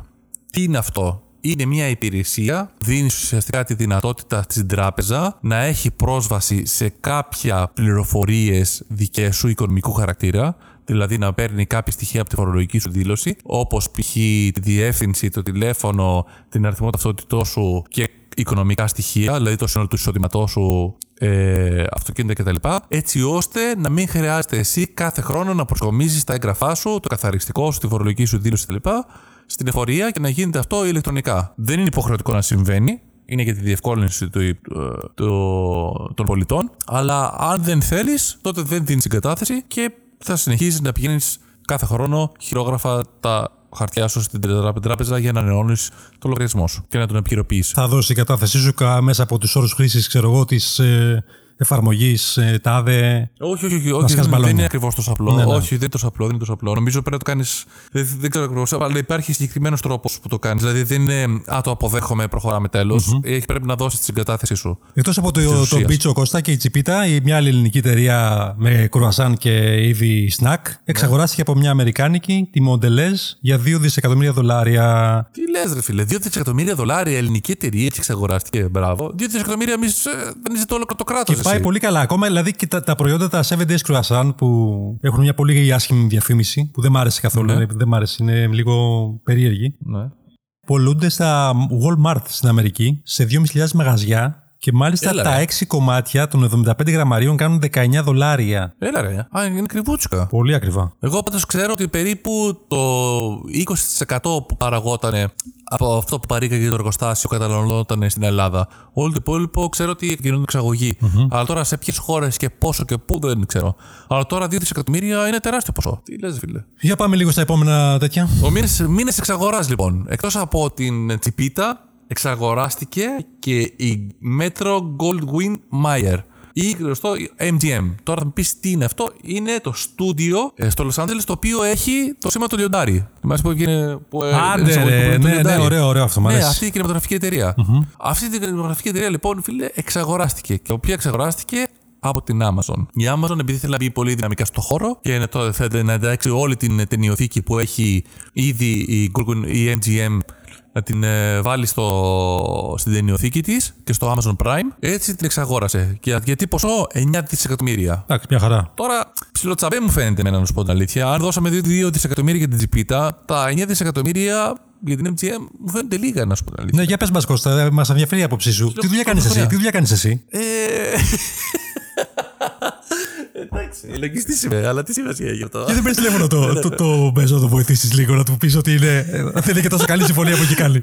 Τι είναι αυτό; Είναι μια υπηρεσία, δίνει ουσιαστικά τη δυνατότητα στην τράπεζα να έχει πρόσβαση σε κάποια πληροφορίες δικές σου οικονομικού χαρακτήρα, δηλαδή να παίρνει κάποια στοιχεία από τη φορολογική σου δήλωση, όπως π.χ. τη διεύθυνση, το τηλέφωνο, την αριθμό ταυτότητός σου και οικονομικά στοιχεία, δηλαδή το σύνολο του εισοδήματός σου, ε, αυτοκίνητα κτλ. Έτσι ώστε να μην χρειάζεται εσύ κάθε χρόνο να προσκομίζει τα έγγραφά σου, το καθαριστικό σου, τη φορολογική σου δήλωση κτλ. στην εφορία και να γίνεται αυτό ηλεκτρονικά. Δεν είναι υποχρεωτικό να συμβαίνει. Είναι για τη διευκόλυνση του, ε, του- των πολιτών. Αλλά αν δεν θέλεις, τότε δεν δίνεις συγκατάθεση και θα συνεχίζεις να πηγαίνεις κάθε χρόνο χειρόγραφα τα χαρτιά σου στην τράπεζα για να ανανεώνει το λογαριασμό σου και να τον επικαιροποιήσει. θα δώσει την κατάθεσή σου κα- μέσα από τους όρους χρήσης, ξέρω εγώ, της ε, εφαρμογής ε, τάδε. Όχι, όχι, όχι. Να όχι σκάς δεν, μπαλόνια. δεν είναι ακριβώς τόσο απλό. Ναι, ναι. Όχι, δεν είναι τόσο απλό. Δεν είναι τόσο απλό. Νομίζω πρέπει να το κάνεις. Δεν, δεν ξέρω ακριβώς, αλλά υπάρχει συγκεκριμένος τρόπος που το κάνεις. Δηλαδή δεν είναι Α, το αποδέχομαι, προχωράμε τέλος. Έχει Πρέπει να δώσεις την συγκατάθεσή σου. Εκτός από το, Της το ουσίας. Μπίτσο Κώστα και η Τσιπίτα, η μια άλλη ελληνική εταιρεία με κρουασάν και είδη σνακ, εξαγοράστηκε από μια Αμερικάνικη, τη Mondelez, για 2 δισεκατομμύρια δολάρια. Τι λες, ρε φίλε, 2 δισεκατομμύρια δολάρια ελληνική εταιρεία έτσι εξαγοράστηκε. Μπράβο. 2 δισεκατομμύρια εμείς δανείζεται όλο το κράτος. Και πάει πολύ καλά. Ακόμα δηλαδή και τα, τα προϊόντα, τα 7 days croissant που έχουν μια πολύ άσχημη διαφήμιση, που δεν μ' άρεσε καθόλου. Ναι. Δεν μ' άρεσε, είναι λίγο περίεργη. Ναι. Πολλούνται στα Walmart στην Αμερική σε 2.500 μαγαζιά και μάλιστα Έλα, τα ρε. 6 κομμάτια των 75 γραμμαρίων κάνουν 19 δολάρια. Έλα ρε. Α, είναι κρυβούτσικα. Πολύ ακριβά. Εγώ πάντως ξέρω ότι περίπου το 20% που παραγόταν από αυτό που παρήγαγε το εργοστάσιο καταναλωνόταν στην Ελλάδα. Όλο το υπόλοιπο ξέρω ότι γίνονται εξαγωγή. Αλλά τώρα σε ποιες χώρες και πόσο και πού δεν ξέρω. Αλλά τώρα 2 δισεκατομμύρια είναι τεράστιο ποσό. Τι λες, φίλε; Για πάμε λίγο στα επόμενα τέτοια. Ο μήνες εξαγοράς λοιπόν. Εκτός από την Τσιπίτα, εξαγοράστηκε και η Metro Goldwyn Mayer ή γνωστό MGM. Τώρα θα μου πεις τι είναι αυτό. Είναι το στούντιο ε, στο Los Angeles το οποίο έχει το σήμα του Λιοντάρι. Θυμάσαι που έγινε. Που, ε, Άντε, εισαγωγικό ρε, του ναι, ναι, Λιοντάρι. ωραίο, ωραίο αυτό, μ' Ναι, αρέσει. αυτή η κινηματογραφική εταιρεία. Αυτή η κινηματογραφική εταιρεία λοιπόν, φίλε, εξαγοράστηκε. Και η οποία εξαγοράστηκε από την Amazon. Η Amazon, επειδή θέλει να μπει πολύ δυναμικά στο χώρο και είναι τώρα θέλει να εντάξει όλη την ταινιοθήκη που έχει ήδη η, Goldwyn- η MGM να την ε, βάλει στο, στην ταινιοθήκη της και στο Amazon Prime. Έτσι την εξαγόρασε. Και γιατί ποσό; 9 δισεκατομμύρια. Εντάξει, μια χαρά. Τώρα, ψιλοτσαμπέ μου φαίνεται εμένα να σου πω την αλήθεια. Αν δώσαμε 2 δισεκατομμύρια για την Τζιπίτα, τα 9 δισεκατομμύρια για την MGM μου φαίνεται λίγα να σου πω την αλήθεια. Ναι, για πες μας, Κώστα, μας ενδιαφέρει η άποψή σου. Τι δουλειά κάνει εσύ, χρονιά. τι δουλειά κάνει εσύ. Ε... Εντάξει, λογιστή είμαι, αλλά τι σημασία έχει αυτό; Και δεν παίρνεις τηλέφωνο το, το, το Μπέζο να το βοηθήσεις λίγο, να του πεις ότι είναι, ε, δεν είναι και τόσο καλή συμφωνία που έχει κάνει.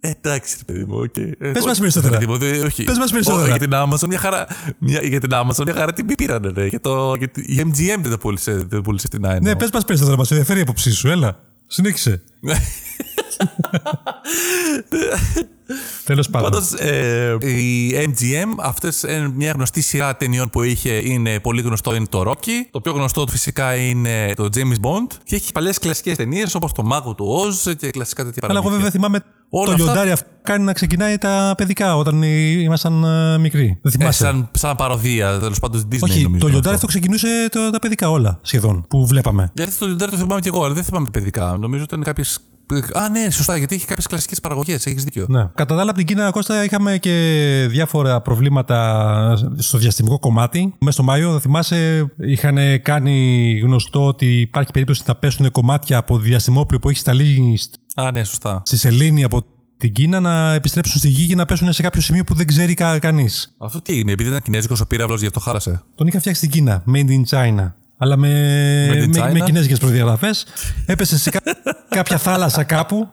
Ε, Εντάξει, ρε παιδί μου, οκ. Ε, Πες μας όχι, περισσότερα. παιδί μου, δε- όχι. Πες μας περισσότερα. Όχι, Για την Amazon μια χαρά. Μια, για την Amazon μια χαρά την πήρανε, ρε. Για το, για τη- η MGM δεν το πούλησε, δεν το πούλησε την Άινο. Ναι, πες μας περισσότερα, μας ενδιαφέρει η άποψή σου, έλα. Συνέχισε. Τέλος πάντων. Πάντως, ε, η MGM, αυτές είναι μια γνωστή σειρά ταινιών που είχε, είναι πολύ γνωστό, είναι το Rocky. Το πιο γνωστό του φυσικά είναι το James Bond. Και έχει παλιές κλασικές ταινίες όπως το Μάγο του Oz και κλασικά τέτοια Αλλά εγώ παραμύθια. βέβαια θυμάμαι Όλα το αυτά- λιοντάρι αυτό κάνει να ξεκινάει τα παιδικά όταν ήμασταν ε, μικροί. Δεν Ε, θυμάσαι. σαν, σαν παροδία, τέλος πάντων Disney Όχι, νομίζω. το λιοντάρι αυτό. αυτό ξεκινούσε το- τα παιδικά όλα σχεδόν που βλέπαμε. Γιατί το λιοντάρι το θυμάμαι και εγώ, αλλά δεν θυμάμαι παιδικά. Νομίζω ότι ήταν κάποιες. Α, ναι, σωστά, γιατί έχει κάποιες κλασικές παραγωγές. Έχεις δίκιο. Ναι. Κατά τα άλλα, από την Κίνα, Κώστα, είχαμε και διάφορα προβλήματα στο διαστημικό κομμάτι. Μέσα στο Μάιο, θα θυμάσαι, είχαν κάνει γνωστό ότι υπάρχει περίπτωση να πέσουν κομμάτια από διαστημόπλαιο που έχει σταλεί Α, ναι, σωστά. στη Σελήνη από την Κίνα να επιστρέψουν στη γη και να πέσουν σε κάποιο σημείο που δεν ξέρει κα, κανείς. Αυτό τι έγινε, επειδή ήταν κινέζικος ο πύραυλος, γι' αυτό χάλασε. Τον είχα φτιάξει στην Κίνα, made in China. Αλλά με, Made in με, China? με κινέζικες προδιαγραφές. Έπεσε σε κα- κάποια θάλασσα κάπου.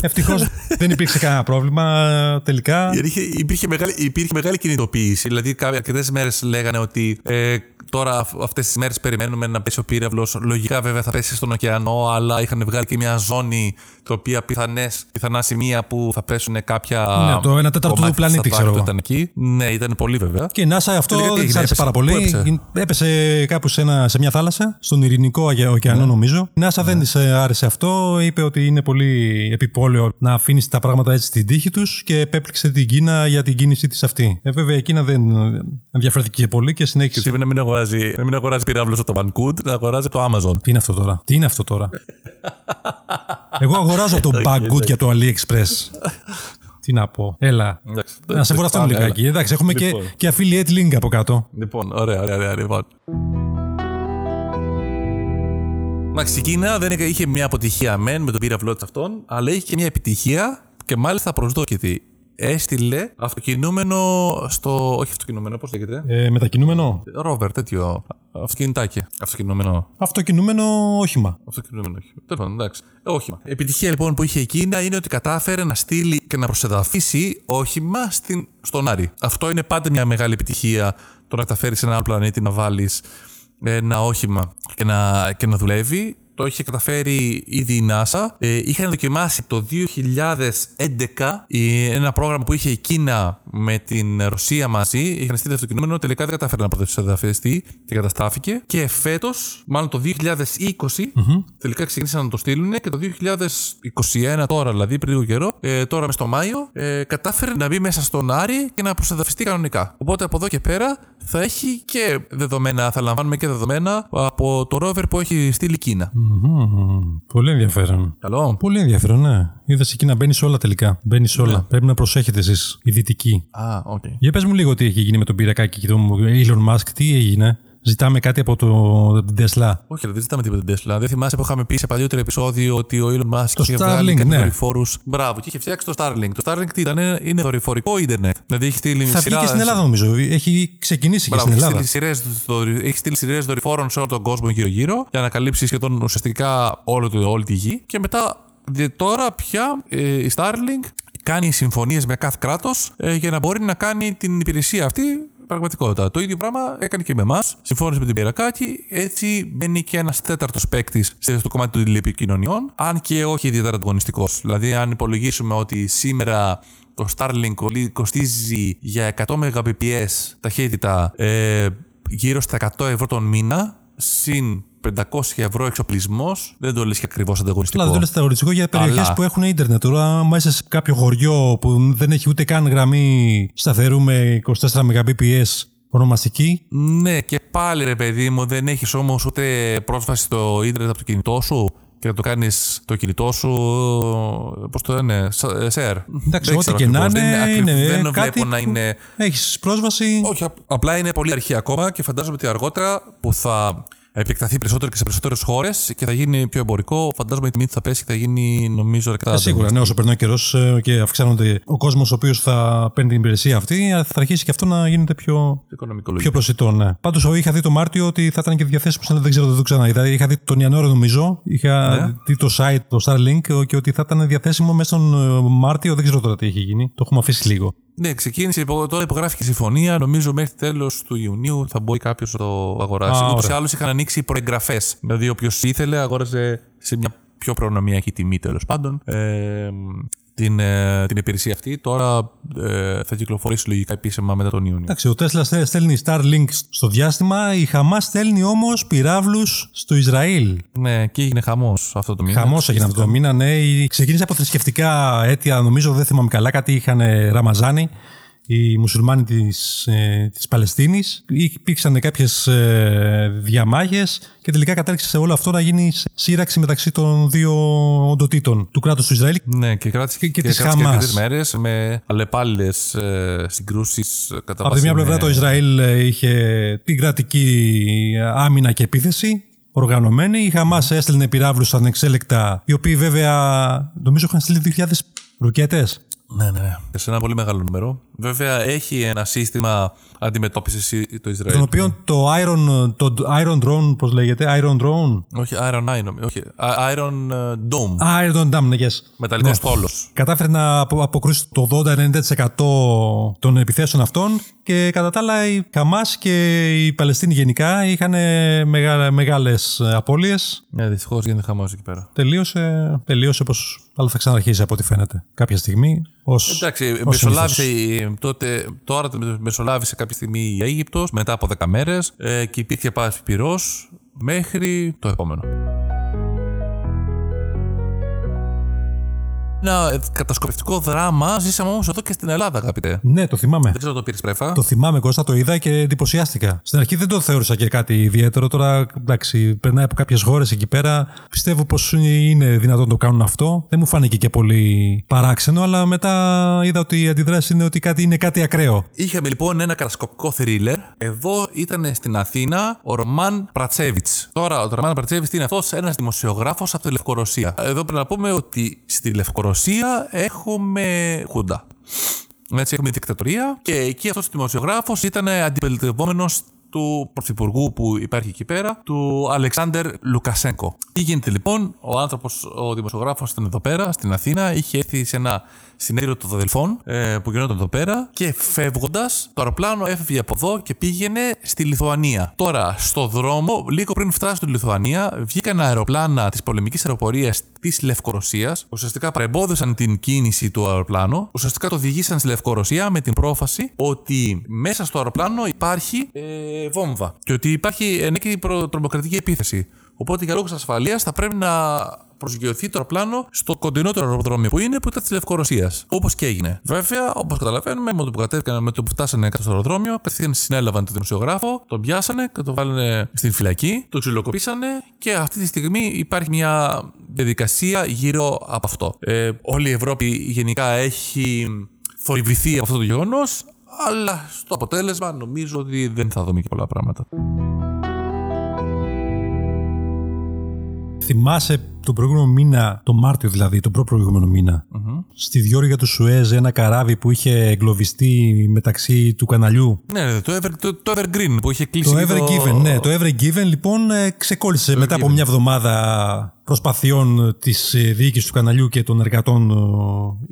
Ευτυχώς δεν υπήρξε κανένα πρόβλημα τελικά. Γιατί είχε- υπήρχε, μεγάλη, υπήρχε μεγάλη κινητοποίηση. Δηλαδή, αρκετές μέρες λέγανε ότι ε, τώρα αυτές τις μέρες περιμένουμε να πέσει ο πύραυλος. Λογικά, βέβαια, θα πέσει στον ωκεανό, αλλά είχαν βγάλει και μια ζώνη τα οποία πιθανές, πιθανά σημεία που θα πέσουν κάποια. Ναι, το ένα τέταρτο του κομμάτια πλανήτη, στα ξέρω βάρη εγώ. που Ήταν εκεί. Ναι, ήταν πολύ βέβαια. Και η NASA αυτό Τελικά τι δεν της έγινε, άρεσε έπεσε. πάρα Πού πολύ. έπεσε; Έπεσε κάπου σε, ένα, σε μια θάλασσα, στον Ειρηνικό ωκε- ωκεανό, νομίζω. Η NASA δεν της άρεσε αυτό. Είπε ότι είναι πολύ επιπόλαιο να αφήνεις τα πράγματα έτσι στην τύχη τους και επέπληξε την Κίνα για την κίνησή της αυτή. Ε, βέβαια η Κίνα δεν ενδιαφέρθηκε πολύ και συνέχισε. Σήμερα να μην αγοράζει, να μην αγοράζει πύραυλο στο Vancouver, να αγοράζει το Amazon. Τι είναι αυτό τώρα; Τι είναι αυτό τώρα; Εγώ αγοράζω το Banggood για το AliExpress. Τι να πω; Έλα. Εντάξει, Να σε βουραστούμε πάμε, λιγάκι. έλα. Εντάξει, έχουμε και, Λοιπόν. και affiliate link από κάτω. Λοιπόν, ωραία, ωραία, ωραία. Λοιπόν. Εντάξει, η Κίνα δεν είχε- είχε μια αποτυχία μεν με τον πύραυλό της αυτόν, αλλά είχε και μια επιτυχία και μάλιστα προσδόκητη. Έστειλε αυτοκινούμενο στο. Όχι αυτοκινούμενο, πώς λέγεται; Ε, μετακινούμενο. Ρόβερ, τέτοιο. Αυτοκινητάκι. Αυτοκινούμενο. Αυτοκινούμενο όχημα. Αυτοκινούμενο, όχι. Τέλος πάντων, εντάξει. Ε, όχημα. Η επιτυχία λοιπόν που είχε η Κίνα είναι ότι κατάφερε να στείλει και να προσεδαφίσει όχημα στην, στον Άρη. Αυτό είναι πάντα μια μεγάλη επιτυχία το να καταφέρεις σε ένα άλλο πλανήτη να βάλεις ένα όχημα και να, και να δουλεύει. Το είχε καταφέρει ήδη η NASA. Ε, είχαν δοκιμάσει το 2011 ένα πρόγραμμα που είχε η Κίνα με την Ρωσία μαζί. Είχαν στείλει αυτό το κινούμενο, τελικά δεν κατάφερε να προστατευτεί και καταστάφηκε. Και φέτος, μάλλον το 2020, τελικά ξεκίνησαν να το στείλουν και το 2021 τώρα, δηλαδή πριν λίγο καιρό, ε, τώρα μες στο Μάιο, ε, κατάφερε να μπει μέσα στον Άρη και να προσεδαφιστεί κανονικά. Οπότε από εδώ και πέρα θα έχει και δεδομένα, θα λαμβάνουμε και δεδομένα από το rover που έχει στείλει η Κίνα Πολύ ενδιαφέρον. Καλό. Πολύ ενδιαφέρον, ναι. Είδες η Κίνα μπαίνει όλα τελικά. Μπαίνει όλα. Ναι. Πρέπει να προσέχετε εσείς, οι δυτικοί. Α, OK. Okay. Για πες μου λίγο τι έχει γίνει με τον Πιερρακάκη και τον Elon Musk, τι έγινε; Ζητάμε κάτι από το, την Tesla. Όχι, δεν ζητάμε τίποτα την Tesla. Δεν θυμάσαι που είχαμε πει σε παλιότερο επεισόδιο ότι ο Elon Musk είχε βγάλει κάτι ναι. δορυφόρους. Μπράβο, και είχε φτιάξει το Starlink. Το Starlink τι ήταν, είναι δορυφορικό Ιντερνετ. Δηλαδή έχει στείλει Θα βγει και στην Ελλάδα νομίζω. Έχει ξεκινήσει Μπράβο, και στην Ελλάδα. Έχει στείλει σειρές δορυφόρων σε όλο τον κόσμο γύρω-γύρω για να καλύψει σχεδόν ουσιαστικά όλη τη γη. Και μετά τώρα πια ε, η Starlink κάνει συμφωνίες με κάθε κράτος ε, για να μπορεί να κάνει την υπηρεσία αυτή πραγματικότητα. Το ίδιο πράγμα έκανε και με εμάς. Συμφώνησε με την Πυρακάκη. Έτσι μπαίνει και ένας τέταρτος παίκτης στο κομμάτι των τηλεπικοινωνιών, αν και όχι ιδιαίτερα ανταγωνιστικός. Δηλαδή, αν υπολογίσουμε ότι σήμερα το Starlink κοστίζει για 100 Mbps ταχύτητα ε, γύρω στα 100 ευρώ τον μήνα, συν 500 ευρώ εξοπλισμός, δεν το λες και ακριβώς ανταγωνιστικό. Δηλαδή, δεν το λες ανταγωνιστικό για περιοχές Αλλά... που έχουν ίντερνετ. Τώρα, μέσα σε κάποιο χωριό που δεν έχει ούτε καν γραμμή σταθερού με 24 Mbps ονομαστική. Ναι, και πάλι ρε παιδί μου, δεν έχεις όμως ούτε πρόσβαση στο ίντερνετ από το κινητό σου και να το κάνεις το κινητό σου. Πώς το λένε, share. Εντάξει, ό,τι και να είναι. είναι δεν κάτι βλέπω να είναι. Έχεις πρόσβαση. Όχι, απλά είναι πολύ αρχή ακόμα και φαντάζομαι ότι αργότερα που θα επεκταθεί περισσότερο και σε περισσότερες χώρες και θα γίνει πιο εμπορικό. Φαντάζομαι η τιμή θα πέσει και θα γίνει νομίζω αρκετά. Ε, σίγουρα, ναι, όσο περνάει ο καιρός ε, και αυξάνονται ο κόσμος ο οποίος θα παίρνει την υπηρεσία αυτή, θα αρχίσει και αυτό να γίνεται πιο, πιο προσιτό. Ναι. Πάντως, είχα δει το Μάρτιο ότι θα ήταν και διαθέσιμος, δεν ξέρω, δεν το ξαναείδα. Είχα δει τον Ιανουάριο, νομίζω. Είχα ναι. δει το site, το Starlink και ότι θα ήταν διαθέσιμο μέσα στον ε, Μάρτιο. Δεν ξέρω τώρα τι έχει γίνει. Το έχουμε αφήσει λίγο. Ναι, ξεκίνησε τώρα υπογράφηκε συμφωνία. Νομίζω μέχρι τέλος του Ιουνίου θα μπορεί κάποιος να το αγοράσει. Ούτως ή άλλως είχαν ανοίξει προεγγραφές. Δηλαδή, όποιος ήθελε, αγόρασε σε μια πιο προνομιακή τιμή τέλος πάντων. Ε, την, ε, την υπηρεσία αυτή. Τώρα ε, θα κυκλοφορήσει λογικά επίσημα μετά τον Ιούνιο. Εντάξει, ο Τέσλας στέλνει Starlink στο διάστημα, η Χαμάς στέλνει όμως πυράβλους στο Ισραήλ. Ναι, και έγινε χαμός αυτό το μήνα. Χαμός έγινε αυτό το μήνα, ναι. Ξεκίνησε από θρησκευτικά αίτια, νομίζω, δεν θυμάμαι καλά, κάτι είχαν Ραμαζάνι οι μουσουλμάνοι της, ε, της Παλαιστίνης. Υπήρξαν κάποιες ε, διαμάχες και τελικά κατέληξε σε όλο αυτό να γίνει σύραξη μεταξύ των δύο οντοτήτων του κράτους του Ισραήλ ναι, και, κράτησε, και, και, και, της Χαμάς. μέρες με αλλεπάλληλες ε, συγκρούσεις κατά Από τη μια πλευρά το Ισραήλ ε, είχε την κρατική άμυνα και επίθεση οργανωμένη. Η Χαμάς έστελνε πυράβλους ανεξέλεκτα, οι οποίοι βέβαια νομίζω είχαν στείλει 2.000 ρουκέτες. Ναι, ναι. Σε ένα πολύ μεγάλο νούμερο. Βέβαια έχει ένα σύστημα αντιμετώπισης το Ισραήλ. Τον οποίο το Iron, το Iron Drone, πώς λέγεται, Iron Drone. Όχι, Iron Eye, όχι. Iron ε, Dome. Iron Dome, ναι, yes. Μεταλλικός ναι. στόλο. Κατάφερε να αποκρούσει το 80-90% των επιθέσεων αυτών και κατά τα άλλα η Καμά και η Παλαιστίνη γενικά είχαν μεγάλες απώλειες. Ναι, δυστυχώς γίνεται χαμός εκεί πέρα. Τελείωσε, τελείωσε όπως αλλά θα ξαναρχίσει από ό,τι φαίνεται κάποια στιγμή. Ως, Εντάξει, μεσολάβησε τότε, τώρα μεσολάβησε κάποια στιγμή η Αίγυπτος μετά από 10 μέρες ε, και υπήρχε πάση πυρός μέχρι το επόμενο. Ένα κατασκοπευτικό δράμα ζήσαμε όμως εδώ και στην Ελλάδα, αγαπητέ. Ναι, το θυμάμαι. Δεν ξέρω το πήρες πρέφα; Το θυμάμαι, Κώστα, το είδα και εντυπωσιάστηκα. Στην αρχή δεν το θεώρησα και κάτι ιδιαίτερο. Τώρα, εντάξει, περνάει από κάποιες χώρες εκεί πέρα. Πιστεύω πως είναι δυνατόν να το κάνουν αυτό. Δεν μου φάνηκε και πολύ παράξενο, αλλά μετά είδα ότι η αντιδράση είναι ότι κάτι είναι κάτι ακραίο. Είχαμε λοιπόν ένα κατασκοπικό θρίλερ. Εδώ ήταν στην Αθήνα ο Ρωμάν Πρατσέβιτς. Τώρα, ο Ρωμάν Πρατσέβιτς είναι αυτός; Ένας δημοσιογράφος από τη Λευκορωσία. Εδώ πρέπει να πούμε ότι στη Λευκορωσία Ρωσία έχουμε Χούντα. Έτσι έχουμε δικτατορία και εκεί αυτός ο δημοσιογράφος ήταν αντιπελτευόμενος του πρωθυπουργού που υπάρχει εκεί πέρα, του Αλεξάνδρ Λουκασέγκο. Τι γίνεται λοιπόν, ο άνθρωπος, ο δημοσιογράφος ήταν εδώ πέρα, στην Αθήνα, είχε έρθει σε ένα συνέδριο των αδελφών ε, που γινόταν εδώ πέρα και φεύγοντας, το αεροπλάνο έφευγε από εδώ και πήγαινε στη Λιθουανία. Τώρα, στο δρόμο, λίγο πριν φτάσει στη Λιθουανία, βγήκαν αεροπλάνα της πολεμικής αεροπορίας της Λευκορωσίας. Ουσιαστικά παρεμπόδισαν την κίνηση του αεροπλάνου. Ουσιαστικά το οδηγήσαν στη Λευκορωσία με την πρόφαση ότι μέσα στο αεροπλάνο υπάρχει ε, βόμβα και ότι υπάρχει ενέκρη τρομοκρατική επίθεση. Οπότε για λόγους ασφαλείας θα πρέπει να προσγειωθεί το αεροπλάνο στο κοντινότερο αεροδρόμιο που είναι, που ήταν της Λευκορωσίας. Όπως και έγινε. Βέβαια, όπως καταλαβαίνουμε, με το που κατέβηκαν, με το που φτάσανε κάτω στο αεροδρόμιο, κατευθείαν συνέλαβαν τον δημοσιογράφο, τον πιάσανε και τον βάλανε στην φυλακή, τον ξυλοκοπήσανε και αυτή τη στιγμή υπάρχει μια διαδικασία γύρω από αυτό. Ε, όλη η Ευρώπη γενικά έχει θορυβηθεί από αυτό το γεγονός, αλλά στο αποτέλεσμα νομίζω ότι δεν θα δούμε και πολλά πράγματα. Θυμάσαι τον προηγούμενο μήνα, τον Μάρτιο δηλαδή, τον προ-προηγούμενο μήνα, mm-hmm. στη διόρυγα του Σουέζ, ένα καράβι που είχε εγκλωβιστεί μεταξύ του καναλιού; Ναι, το, Ever, το, το Evergreen που είχε κλείσει. Το Ever Given, ναι. Το Ever Given λοιπόν ε, ξεκόλλησε μετά από μια εβδομάδα προσπαθειών της ε, διοίκησης του καναλιού και των εργατών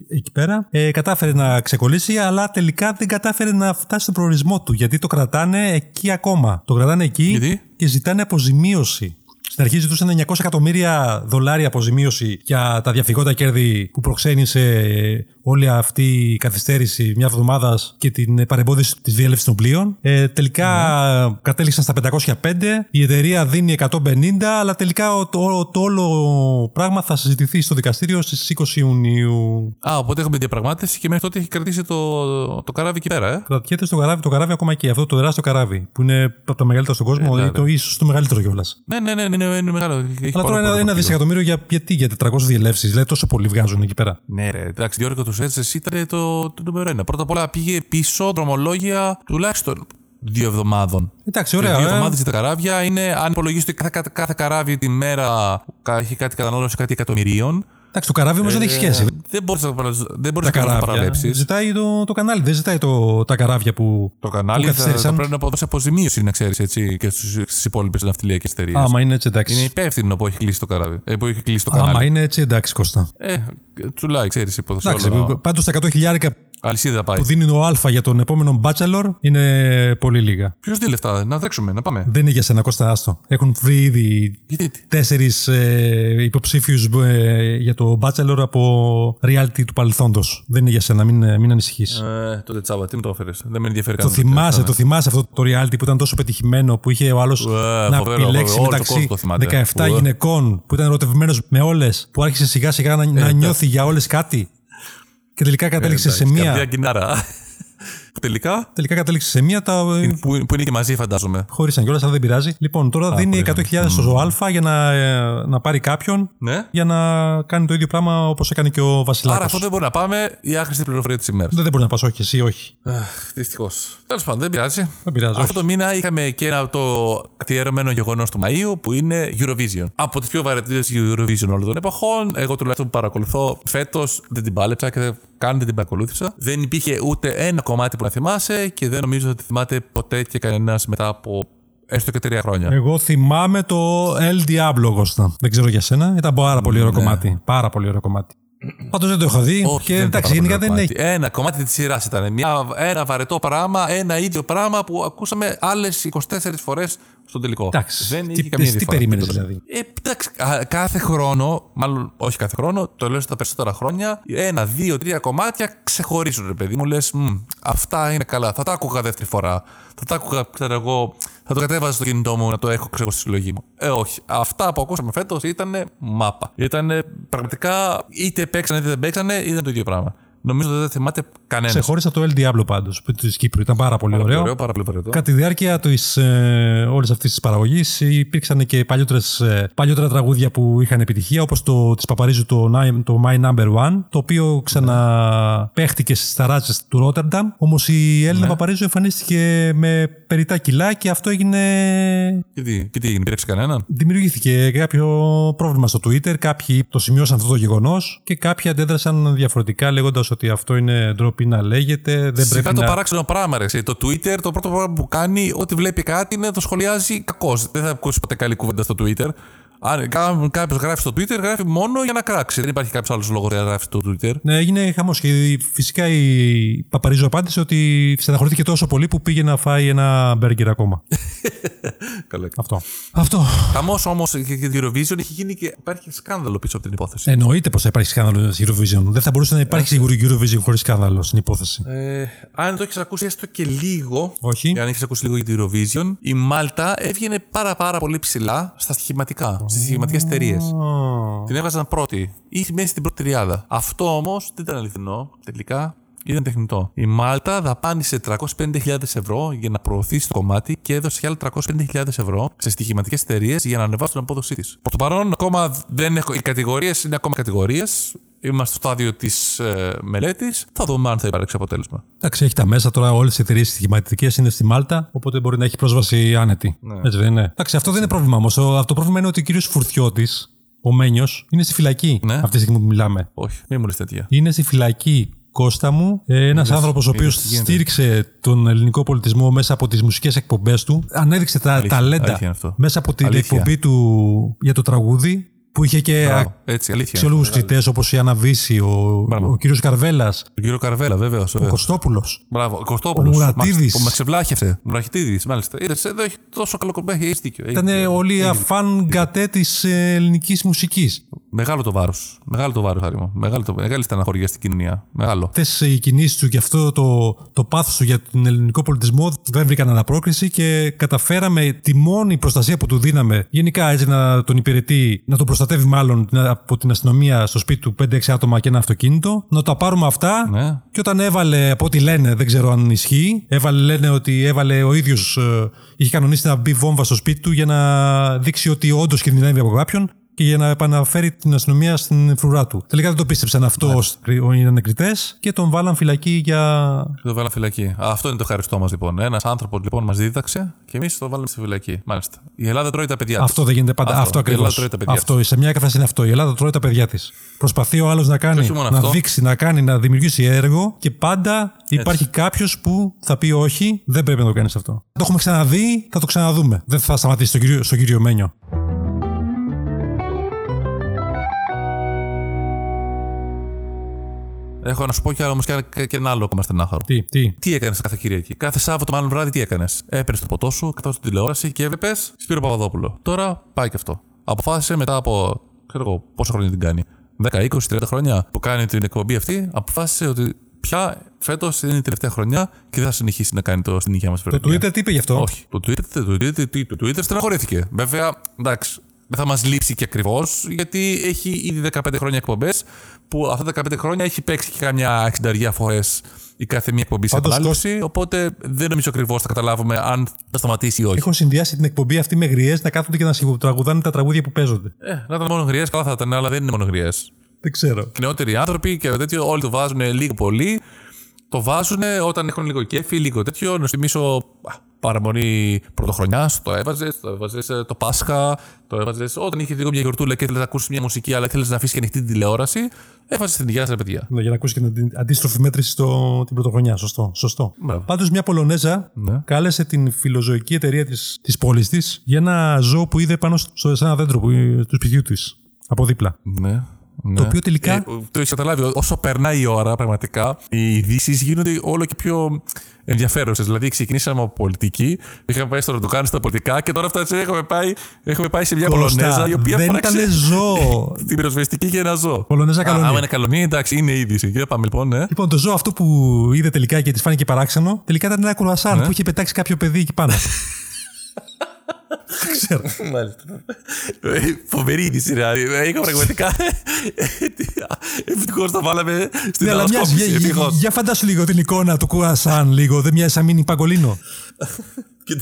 ε, εκεί πέρα. Ε, κατάφερε να ξεκολλήσει, αλλά τελικά δεν κατάφερε να φτάσει στον προορισμό του. Γιατί το κρατάνε εκεί ακόμα. Το κρατάνε εκεί γιατί; και ζητάνε αποζημίωση. Στην αρχή ζητούσαν 900 εκατομμύρια δολάρια αποζημίωση για τα διαφυγόντα κέρδη που προξένησε όλη αυτή η καθυστέρηση μια εβδομάδας και την παρεμπόδιση της διέλευσης των πλοίων. Ε, τελικά mm. κατέληξαν στα 505. Η εταιρεία δίνει 150, αλλά τελικά το, το, όλο πράγμα θα συζητηθεί στο δικαστήριο στις 20 Ιουνίου. Α, οπότε έχουμε διαπραγμάτευση και μέχρι τότε έχει κρατήσει το, το καράβι εκεί πέρα, ε; Κρατιέται στο καράβι, το καράβι ακόμα εκεί. Αυτό το τεράστιο καράβι που είναι από τα μεγαλύτερα στον κόσμο, ε, το ίσως το μεγαλύτερο κιόλας. Ναι, ναι, ναι, ναι, ναι, είναι μεγάλο. Αλλά τώρα ένα, ένα δισεκατομμύριο για, γιατί, για 400 διελεύσεις. Δηλαδή τόσο πολύ βγάζουν εκεί πέρα. Ναι, ρε, εντάξει, διόρυγα του Σουέτζε ήταν το, το νούμερο ένα. Πρώτα απ' όλα πήγε πίσω δρομολόγια τουλάχιστον δύο εβδομάδων. Εντάξει, ωραία. Δύο ε. εβδομάδες για τα καράβια είναι, αν υπολογίσετε κάθε, κάθε, κάθε καράβι τη μέρα έχει κάτι κατανάλωση κάτι εκατομμυρίων. Εντάξει, το καράβι όμως δεν έχει σχέση. Δεν μπορείς να, δεν μπορείς να το παραλέψει. Ζητάει το, το κανάλι, δεν ζητάει το, τα καράβια που. Το κανάλι που θα, θα, πρέπει να δώσει αποζημίωση, να ξέρεις έτσι, και στις υπόλοιπες ναυτιλιακές εταιρείες. Άμα είναι έτσι, εντάξει. Είναι υπεύθυνο που έχει κλείσει το, καράβι, ε, που έχει κλείσει το κανάλι. Άμα είναι έτσι, εντάξει, Κώστα. Ε, τσουλάει, ξέρεις υπόθεση. Πάντως τα 100 χιλιάρικα Αλυσίδα πάει. Που δίνει ο Α για τον επόμενο Bachelor είναι πολύ λίγα. Ποιος δίνει λεφτά, να τρέξουμε, να πάμε. Δεν είναι για σένα, Κώστα, άστο. Έχουν βρει ήδη τέσσερις ε, υποψήφιους ε, για το Bachelor από reality του παρελθόντος. Δεν είναι για σένα, μην, ε, μην ανησυχείς. Ε, τότε τσάβα, τι μου το έφερες; Δεν με ενδιαφέρει Το θυμάσαι, το θυμάσαι αυτό το reality που ήταν τόσο πετυχημένο που είχε ο άλλος να επιλέξει μεταξύ 17 γυναικών που ήταν ερωτευμένος με όλες, που άρχισε σιγά σιγά να, να νιώθει για όλες κάτι. Και τελικά κατέληξε σε μία. Τελικά; Τελικά κατέληξε σε μία. Τα... Που, που είναι και μαζί, φαντάζομαι. Χωρίσαν κιόλα, αλλά δεν πειράζει. Λοιπόν, τώρα Α, δίνει 100.000 στο ΖΟΑ για να, ε, να πάρει κάποιον ναι. για να κάνει το ίδιο πράγμα όπως έκανε και ο Βασιλάκη. Άρα αυτό δεν μπορεί να πάμε. Η άχρηστη πληροφορία της ημέρας. Δεν, δεν μπορεί να πας, όχι, εσύ, όχι. Δυστυχώς. Τέλος πάντων, δεν πειράζει. Δεν πειράζει. Αυτό το μήνα είχαμε και ένα το καθιερωμένο γεγονός του Μαΐου που είναι Eurovision. Από τις πιο βαρετές Eurovision όλων των εποχών. Εγώ τουλάχιστον που παρακολουθώ φέτος δεν την πάλεψα και καν δεν την παρακολούθησα. Δεν υπήρχε ούτε ένα κομμάτι που να θυμάσαι και δεν νομίζω ότι θυμάται ποτέ και κανένας μετά από έστω και τρία χρόνια. Εγώ θυμάμαι το El Diablo, Κώστα. Δεν ξέρω για σένα. Ήταν πάρα πολύ ωραίο ναι. κομμάτι. Πάρα πολύ ωραίο κομμάτι. Πάντως δεν το έχω δει. Όχι, και εντάξει, γενικά δεν έχει. Ένα κομμάτι της σειράς ήταν. Μια, ένα βαρετό πράγμα, ένα ίδιο πράγμα που ακούσαμε άλλες 24 φορές στον τελικό. Εντάξει, δεν τι, είχε καμία Τι περίμενες δηλαδή; Ε, εντάξει, κάθε χρόνο, μάλλον όχι κάθε χρόνο, το λέω στα περισσότερα χρόνια, ένα, δύο, τρία κομμάτια ξεχωρίζουν, ρε παιδί μου. Λες, αυτά είναι καλά. Θα τα άκουγα δεύτερη φορά. Θα τα άκουγα, ξέρω εγώ, θα το κατέβαζα στο κινητό μου να το έχω ξέρω στη συλλογή μου. Ε, όχι. Αυτά που ακούσαμε φέτος ήταν μάπα. Ήταν πραγματικά είτε παίξανε είτε δεν παίξανε, ήταν το ίδιο πράγμα. Νομίζω ότι δεν θυμάται κανένας. Ξεχώρισα το El Diablo πάντως της Κύπρου. Ήταν πάρα πολύ πάρα ωραίο. ωραίο πάρα πολύ ωραίο. Κατά τη διάρκεια της ε, όλης αυτής της παραγωγής υπήρξαν και παλιότερες, ε, παλιότερα τραγούδια που είχαν επιτυχία, όπως το της Παπαρίζου το, το My Number One, το οποίο ξαναπέχτηκε στις ταράτσε του Ρότερνταμ. Όμως η Έλληνα ναι. Παπαρίζου εμφανίστηκε με περιτά κιλά και αυτό έγινε. Και τι, και τι έγινε, πήρεξε κανέναν; Δημιουργήθηκε κάποιο πρόβλημα στο Twitter. Κάποιοι το σημειώσαν αυτό το γεγονός και κάποιοι αντέδρασαν διαφορετικά λέγοντας ότι αυτό είναι ντροπή πρέπει να λέγεται. Δεν Σιγά πρέπει το να. παράξενο πράγμα, ρε. εσύ. Το Twitter, το πρώτο πράγμα που κάνει, ό,τι βλέπει κάτι είναι να το σχολιάζει κακώς. Δεν θα ακούσει ποτέ καλή κουβέντα στο Twitter. Αν κάποιος γράφει στο Twitter, γράφει μόνο για να κράξει. Δεν υπάρχει κάποιος άλλος λόγος για να γράφει στο Twitter. Ναι, έγινε χαμός. Και φυσικά η Παπαρίζου απάντησε ότι στεναχωρήθηκε τόσο πολύ που πήγε να φάει ένα μπέργκερ ακόμα. Καλά. Αυτό. Αυτό. Χαμός όμως για την Eurovision έχει γίνει και υπάρχει σκάνδαλο πίσω από την υπόθεση. Εννοείται πως θα υπάρχει σκάνδαλο στην Eurovision. Δεν θα μπορούσε να υπάρχει σίγουρο Eurovision χωρίς σκάνδαλο στην υπόθεση. Ε, αν το έχεις ακούσει έστω και λίγο, Όχι. και αν έχεις ακούσει λίγο για την Eurovision, η Μάλτα έβγαινε πάρα πάρα πολύ ψηλά στα στοιχηματικά, στις στοιχηματικέ εταιρείες. Την έβγαζαν πρώτη ή μέσα στην πρώτη τριάδα. Αυτό όμως δεν ήταν αληθινό τελικά. Ήταν τεχνητό. Η Μάλτα δαπάνησε 350.000 ευρώ για να προωθήσει το κομμάτι και έδωσε και άλλα 350.000 ευρώ σε στοιχηματικές εταιρείες για να ανεβάσουν την απόδοσή της. Προ το παρόν, ακόμα δεν έχω. Οι κατηγορίες είναι ακόμα κατηγορίες. Είμαστε στο στάδιο της ε, μελέτης. Θα δούμε αν θα υπάρξει αποτέλεσμα. Εντάξει, έχει τα μέσα τώρα. Όλες οι εταιρείες στοιχηματικές είναι στη Μάλτα, οπότε μπορεί να έχει πρόσβαση άνετη. Έτσι δεν είναι. Εντάξει, αυτό δεν είναι πρόβλημα όμως. Αυτό το πρόβλημα είναι ότι ο κύριος Φουρτιώτης, ο Μένιος, είναι στη φυλακή Ναι. αυτή τη στιγμή που μιλάμε. Όχι, μην μου λες τέτοια. Είναι στη φυλακή Κώστα μου, ένας άνθρωπος ο οποίος είδες τι γίνεται; στήριξε τον ελληνικό πολιτισμό μέσα από τις μουσικές εκπομπές του. Ανέδειξε τα Αλήθεια, ταλέντα αλήθεια είναι αυτό. μέσα από την Αλήθεια. εκπομπή του για το τραγούδι που είχε και Μπράβο, έτσι, αλήθεια. αξιόλογους κριτέ όπως η Αννα Βύση, ο, Μπράβο. ο κύριος Καρβέλας, Τον κύριο Καρβέλα, βέβαιω. ο Κωστόπουλος. Μπράβο, Κωστόπουλος. Ο Μουρατίδης. Που με ξεβλάχευσε. Μουραχητίδη, μάλιστα. Είδες, εδώ έχει τόσο καλό κομπέχι, έχει δίκιο. έχει Ήταν δίκιο. όλοι αφάν γκατέ της ελληνικής μουσικής. Μεγάλο το βάρος. Μεγάλο το βάρος, χάρη μου. Μεγάλο το, μεγάλη στεναχωρία στην κοινωνία. Μεγάλο. Αυτέ οι κινήσεις του και αυτό το, το πάθος του για τον ελληνικό πολιτισμό δεν βρήκαν αναπρόκριση και καταφέραμε τη μόνη προστασία που του δίναμε, γενικά έτσι να τον υπηρετεί, να τον προστατεύει μάλλον την- από την αστυνομία στο σπίτι του 5-6 άτομα και ένα αυτοκίνητο, να τα πάρουμε αυτά. Ναι. Και όταν έβαλε, από ό,τι λένε, δεν ξέρω αν ισχύει, έβαλε, λένε ότι έβαλε ο ίδιος, είχε κανονίσει να μπει βόμβα στο σπίτι του για να δείξει ότι όντως κινδυνεύει από κάποιον και για να επαναφέρει την αστυνομία στην φρουρά του. Τελικά δεν το πίστεψαν αυτό ναι. ήταν κριτέ και τον βάλαν φυλακή για. Και το βάλαμε φυλακή. Α, αυτό είναι το ευχαριστώ μας λοιπόν. Ένας άνθρωπος λοιπόν μας δίδαξε και εμείς το βάλαμε στη φυλακή. Μάλιστα. Η Ελλάδα τρώει τα παιδιά Αυτό δεν γίνεται πάντα. Αυτό, Αυτό. Η ακριβώς. Ελλάδα τρώει τα παιδιά Αυτό, σε μια κατάσταση είναι αυτό. Η Ελλάδα τρώει τα παιδιά της. Προσπαθεί ο άλλος να κάνει, όχι μόνο να αυτό. δείξει, να κάνει, να δημιουργήσει έργο και πάντα υπάρχει κάποιος που θα πει όχι, δεν πρέπει να το κάνεις αυτό. Το έχουμε ξαναδεί, θα το ξαναδούμε. Δεν θα σταματήσει στον κύριο, στον κύριο Μένιο. Έχω να σου πω κι άλλο όμως και, ένα- και ένα άλλο ακόμα στενάχαρο. Τι, τι; Τι έκανες κάθε Κυριακή; Κάθε Σάββατο, μάλλον βράδυ, τι έκανες; Έπαιρνες το ποτό σου, καθώ την τηλεόραση και έβλεπες Σπύρο Παπαδόπουλο. Τώρα πάει και αυτό. Αποφάσισε μετά από. ξέρω εγώ πόσα χρόνια την κάνει. 10, 20, 30 χρόνια που κάνει την εκπομπή αυτή, αποφάσισε ότι πια φέτος είναι η τελευταία χρονιά και δεν θα συνεχίσει να κάνει το στην υγεία μας Το Twitter τι είπε γι' αυτό; Όχι. Το Twitter, το Twitter, τι, το Twitter στεναχωρήθηκε. Βέβαια, εντάξει, δεν θα μας λείψει και ακριβώς, γιατί έχει ήδη 15 χρόνια εκπομπές, που αυτά τα 15 χρόνια έχει παίξει και κάμια 60 φορές η κάθε μία εκπομπή σε Πάντως, επανάληψη. Οπότε δεν νομίζω ακριβώς θα καταλάβουμε αν θα σταματήσει ή όχι. Έχω συνδυάσει την εκπομπή αυτή με γριές να κάθονται και να τραγουδάνε τα τραγούδια που παίζονται. Ε, να ήταν μόνο γριές, καλά θα ήταν, αλλά δεν είναι μόνο γριές. Δεν ξέρω. Νεότεροι άνθρωποι και τέτοιο, όλοι το βάζουν λίγο πολύ. Το βάζουν όταν έχουν λίγο κέφι, λίγο τέτοιο. Να σου θυμίσω α, παραμονή πρωτοχρονιά, το έβαζες, το έβαζες το Πάσχα, το έβαζες όταν είχε λίγο μια γιορτούλα και ήθελες να ακούσεις μια μουσική, αλλά ήθελε να αφήσεις και ανοιχτή την τηλεόραση. Έβαζες την υγεία σα, παιδιά. Ναι, για να ακούσεις και την αντίστροφη μέτρηση στο, την πρωτοχρονιά. Σωστό. σωστό. Μπράβο. Πάντως, μια Πολωνέζα Ναι. κάλεσε την φιλοζωική εταιρεία της της πόλης της για ένα ζώο που είδε πάνω στο, σε ένα δέντρο που, του σπιτιού της. Από δίπλα. Ναι. Ναι. Το οποίο τελικά- Ε, το έχεις καταλάβει. Όσο περνάει η ώρα, πραγματικά, οι ειδήσει γίνονται όλο και πιο ενδιαφέρουσες. Δηλαδή, ξεκινήσαμε από πολιτική, είχαμε πάει στο Ροντοκάν στα πολιτικά και τώρα φτάσαμε, έχουμε πάει, έχουμε πάει σε μια Κώστα, Πολωνέζα η οποία δεν φώναξε ήταν ζώο. την πυροσβεστική για ένα ζώο. Πολωνέζα Α, καλονή. Άμα είναι καλονή, εντάξει, είναι είδηση. Για πάμε λοιπόν, ναι. Λοιπόν, το ζώο αυτό που είδε τελικά και της φάνηκε παράξενο, τελικά ήταν ένα κουρασάν Ναι. που είχε πετάξει κάποιο παιδί εκεί πάνω. Δεν ξέρω. Μάλιστα. Ε, Φοβερή είδηση, ρε. Ε, Είχα πραγματικά. Ευτυχώς το βάλαμε στην Ναι, αλλά μοιάζει. ανασκόπηση. Για, ευτυχώς. για φαντάσου λίγο την εικόνα του κουρασάν, λίγο. Δεν μοιάζει σαν μίνι παγκολίνο. Και-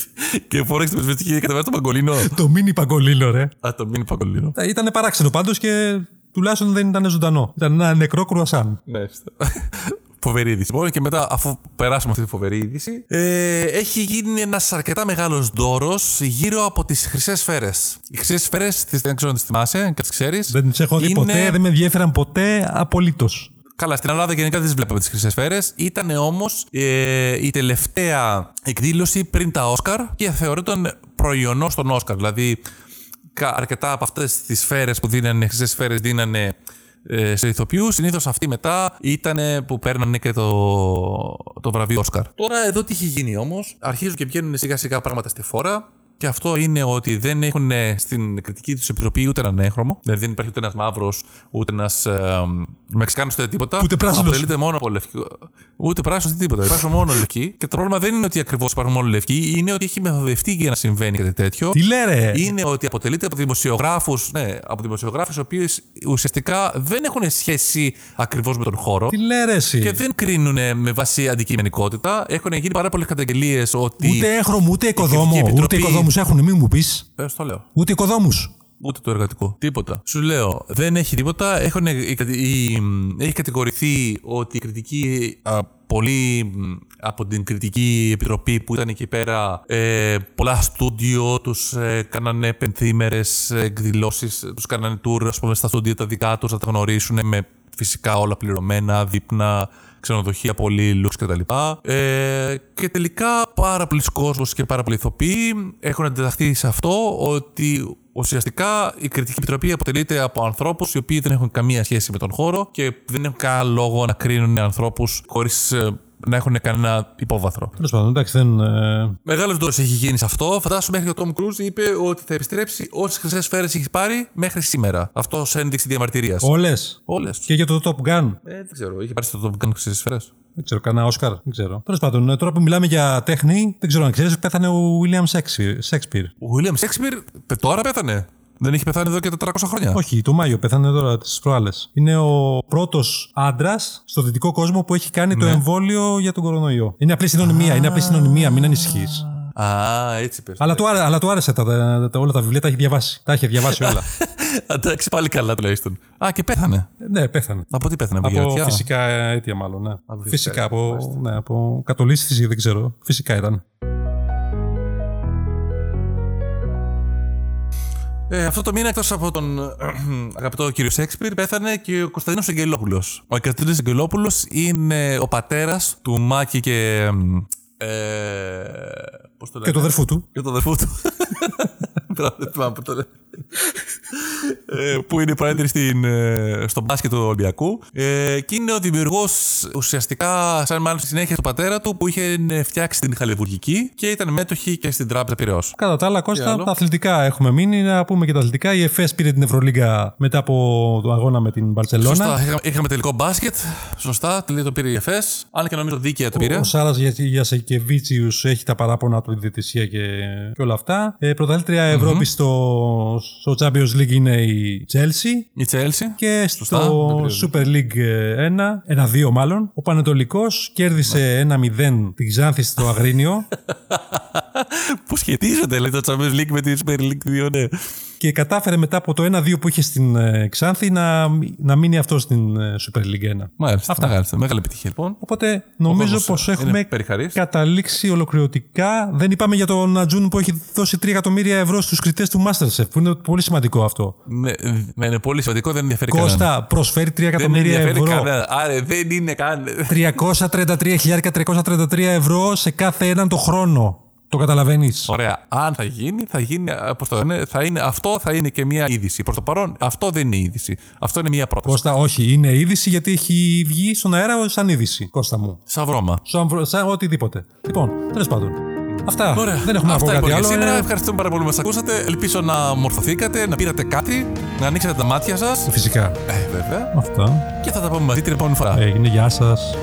Και φόρεξε την πυροσβεστική και κατεβάζει το παγκολίνο. το μίνι παγκολίνο, ρε. Α, το μήνυ παγκολίνο. Ήταν παράξενο πάντως και τουλάχιστον δεν ήταν ζωντανό. Ήταν ένα νεκρό κρουασάν. Ναι, Φοβερή είδηση. Λοιπόν, και μετά, αφού περάσουμε αυτή τη φοβερή είδηση, ε, έχει γίνει ένας αρκετά μεγάλος δώρος γύρω από τις χρυσές σφαίρες. Οι χρυσές σφαίρες, δεν ξέρω αν τις θυμάσαι και τις ξέρεις. Δεν τις έχω δει ποτέ, δεν με ενδιαφέραν ποτέ απολύτως. Καλά, στην Ελλάδα γενικά δεν τις βλέπαμε τις χρυσές σφαίρες. Ήταν όμως ε, η τελευταία εκδήλωση πριν τα Όσκαρ και θεωρείται προϊονός των Όσκαρ. Δηλαδή, αρκετά από αυτές τις σφαίρες που δίνανε, χρυσές σφαίρες δίνανε ε, σε ηθοποιούς. Συνήθως αυτοί μετά ήταν που παίρνανε και το, το βραβείο Όσκαρ. Τώρα εδώ τι έχει γίνει όμως. Αρχίζουν και βγαίνουν σιγά σιγά πράγματα στη φόρα. Και αυτό είναι ότι δεν έχουν στην κριτική τους επιτροπή ούτε έναν έγχρωμο. Δηλαδή δεν υπάρχει ούτε ένας μαύρος, ούτε ένας ε, Μεξικάνος, ούτε τίποτα. Ούτε πράσινος. Αποτελείται μόνο από λευκή. Ούτε πράσινος, ούτε τίποτα. Υπάρχουν μόνο λευκοί. Και το πρόβλημα δεν είναι ότι ακριβώς υπάρχουν μόνο λευκοί, είναι ότι έχει μεθοδευτεί για να συμβαίνει κάτι τέτοιο. Τι λέρε! Είναι ότι αποτελείται από δημοσιογράφους, ναι, από δημοσιογράφου οι οποίοι ουσιαστικά δεν έχουν σχέση ακριβώς με τον χώρο. Τι λέρε, εσύ. Και δεν κρίνουν με βάση αντικειμενικότητα. Έχουν γίνει πάρα πολλές καταγγελίες ότι. Ούτε έγχρωμο, ούτε οικοδόμο. Ούτε οικοδόμους έχουν, μην μου πεις. Ε, το λέω. Ούτε οικοδόμους. Ούτε το εργατικό. Τίποτα. Σου λέω, δεν έχει τίποτα. Έχουν, η, η, έχει κατηγορηθεί ότι η κριτική α, πολλοί από την κριτική επιτροπή που ήταν εκεί πέρα ε, πολλά στούντιο τους ε, κάνανε πενθήμερες εκδηλώσεις τους κάνανε tour ας πούμε, στα στούντιο τα δικά τους να τα γνωρίσουν με φυσικά όλα πληρωμένα, δείπνα, ξενοδοχεία, πολύ λουξ κτλ. Ε, και τελικά πάρα πολλοί κόσμος και πάρα πολλοί ηθοποιοί έχουν αντιταχθεί σε αυτό ότι ουσιαστικά η κριτική επιτροπή αποτελείται από ανθρώπους οι οποίοι δεν έχουν καμία σχέση με τον χώρο και δεν έχουν κανένα λόγο να κρίνουν ανθρώπους χωρίς ε, να έχουν κανένα υπόβαθρο. Τέλος πάντων, εντάξει, δεν. Ε... Μεγάλος δόρο έχει γίνει σε αυτό. Φαντάσου μέχρι ο Τόμ Κρούζ είπε ότι θα επιστρέψει όσες χρυσές σφαίρες έχει πάρει μέχρι σήμερα. Αυτό σε ένδειξη διαμαρτυρίας. Όλες. Όλες. Και για το Top Gun. Ε, δεν ξέρω. Είχε πάρει στο Top Gun χρυσές σφαίρες. Δεν ξέρω, κανένα Όσκαρ. Δεν ξέρω. Τέλος πάντων, ε, τώρα που μιλάμε για τέχνη, δεν ξέρω αν ξέρεις, πέθανε ο William Shakespeare. Ο William Shakespeare τώρα πέθανε. Δεν έχει πεθάνει εδώ και 400 χρόνια. Όχι, το Μάιο πέθανε τώρα τις προάλλες. Είναι ο πρώτος άντρας στο δυτικό κόσμο που έχει κάνει το Ναι. εμβόλιο για τον κορονοϊό. Είναι απλή συνωνυμία, είναι απλή συνωνυμία, μην ανησυχείς. Α, έτσι πες. Αλλά, του, άρα- αλλά του άρεσε τα, τα- τα- όλα τα βιβλία, τα έχει διαβάσει. Τα έχει διαβάσει όλα. Εντάξει, πάλι καλά τουλάχιστον. Α, και πέθανε. ναι, πέθανε. Από τι πέθανε, από Από γυρατιά; φυσικά αίτια, μάλλον. Ναι. Από φυσικά φυσικά, αίτια, από, μάλιστα. ναι, από κατολίσθηση, δεν ξέρω. Φυσικά ήταν. Ε, αυτό το μήνα εκτός από τον αγαπητό κύριο Σέξπιρ πέθανε και ο Κωνσταντίνος Αγγελόπουλος. Ο Κωνσταντίνος Αγγελόπουλος είναι ο πατέρας του Μάκη και. Ε, πώς το Και το αδερφού του. Και το αδερφού του. Μπράβο, δεν θυμάμαι που το λέει. Ε, που είναι πρόεδρη στην, ε, στο μπάσκετ του Ολυμπιακού. Ε, και είναι ο δημιουργός ουσιαστικά, σαν μάλλον στη συνέχεια του πατέρα του, που είχε ε, φτιάξει την Χαλιβουργική και ήταν μέτοχη και στην Τράπεζα Πυραιό. Κατά τα άλλα, Τι Κώστα, άλλο; τα αθλητικά έχουμε μείνει. Να πούμε και τα αθλητικά. Η ΕΦΕΣ πήρε την Ευρωλίγκα μετά από τον αγώνα με την Μπαρσελόνα. Σωστά, είχαμε, είχαμε τελικό μπάσκετ. Σωστά, τελείω το πήρε η ΕΦΕΣ. Αν και νομίζω δίκαια το πήρε. Ο Σάρας Γιασεκεβίτσιους έχει τα παράπονα του, η διαιτησία και, και όλα αυτά. Ε, πρωταθλήτρια Ευρώπη στο, στο Champions League είναι η Chelsea. Η Τσέλσι. Και Σωστά, στο δεν πήρε. Super League 1, 1-2 μάλλον, ο Πανετολικός κέρδισε 1-0 την Ξάνθη στο Αγρίνιο Που σχετίζεται, λέει το Champions League με τη Super League 2, ναι. Και κατάφερε μετά από το 1-2 που είχε στην ε, Ξάνθη να, να μείνει αυτός στην ε, Super League 1. Μάλιστα. Αυτά. Μεγάλη, μεγάλη επιτυχία λοιπόν. Οπότε νομίζω κόσμος, πως ε, έχουμε είναι περιχαρής. καταλήξει ολοκληρωτικά. Δεν είπαμε για τον Ατζούν που έχει δώσει 3 εκατομμύρια ευρώ στους κριτές του Masterchef, που είναι πολύ σημαντικό αυτό. Ναι, ναι, είναι πολύ σημαντικό, δεν ενδιαφέρει κανέναν. Κώστα, προσφέρει 3 Δεν εκατομμύρια ενδιαφέρει ευρώ. κανέναν. Άρα δεν είναι καν. 333.333 ευρώ σε κάθε έναν το χρόνο. Το καταλαβαίνεις. Ωραία. Αν θα γίνει, θα γίνει. ε, Πώς το λένε, θα είναι, αυτό θα είναι και μια είδηση. Προς το παρόν, αυτό δεν είναι είδηση. Αυτό είναι μια πρόταση. Κώστα, όχι, είναι είδηση γιατί έχει βγει στον αέρα σαν είδηση. Κώστα μου. Σαν βρώμα. Σαν, σαν οτιδήποτε. Λοιπόν, τέλος πάντων. Αυτά. Ωραία. Δεν έχουμε να πω Αυτά κάτι λοιπόν για άλλο. Σήμερα Ε, ευχαριστούμε πάρα πολύ που μας ακούσατε. Ελπίζω να μορφωθήκατε, να πήρατε κάτι, να ανοίξετε τα μάτια σας. Φυσικά. Ε, βέβαια. Αυτά. Και θα τα πούμε μαζί την επόμενη φορά. Έγινε. Γεια σας.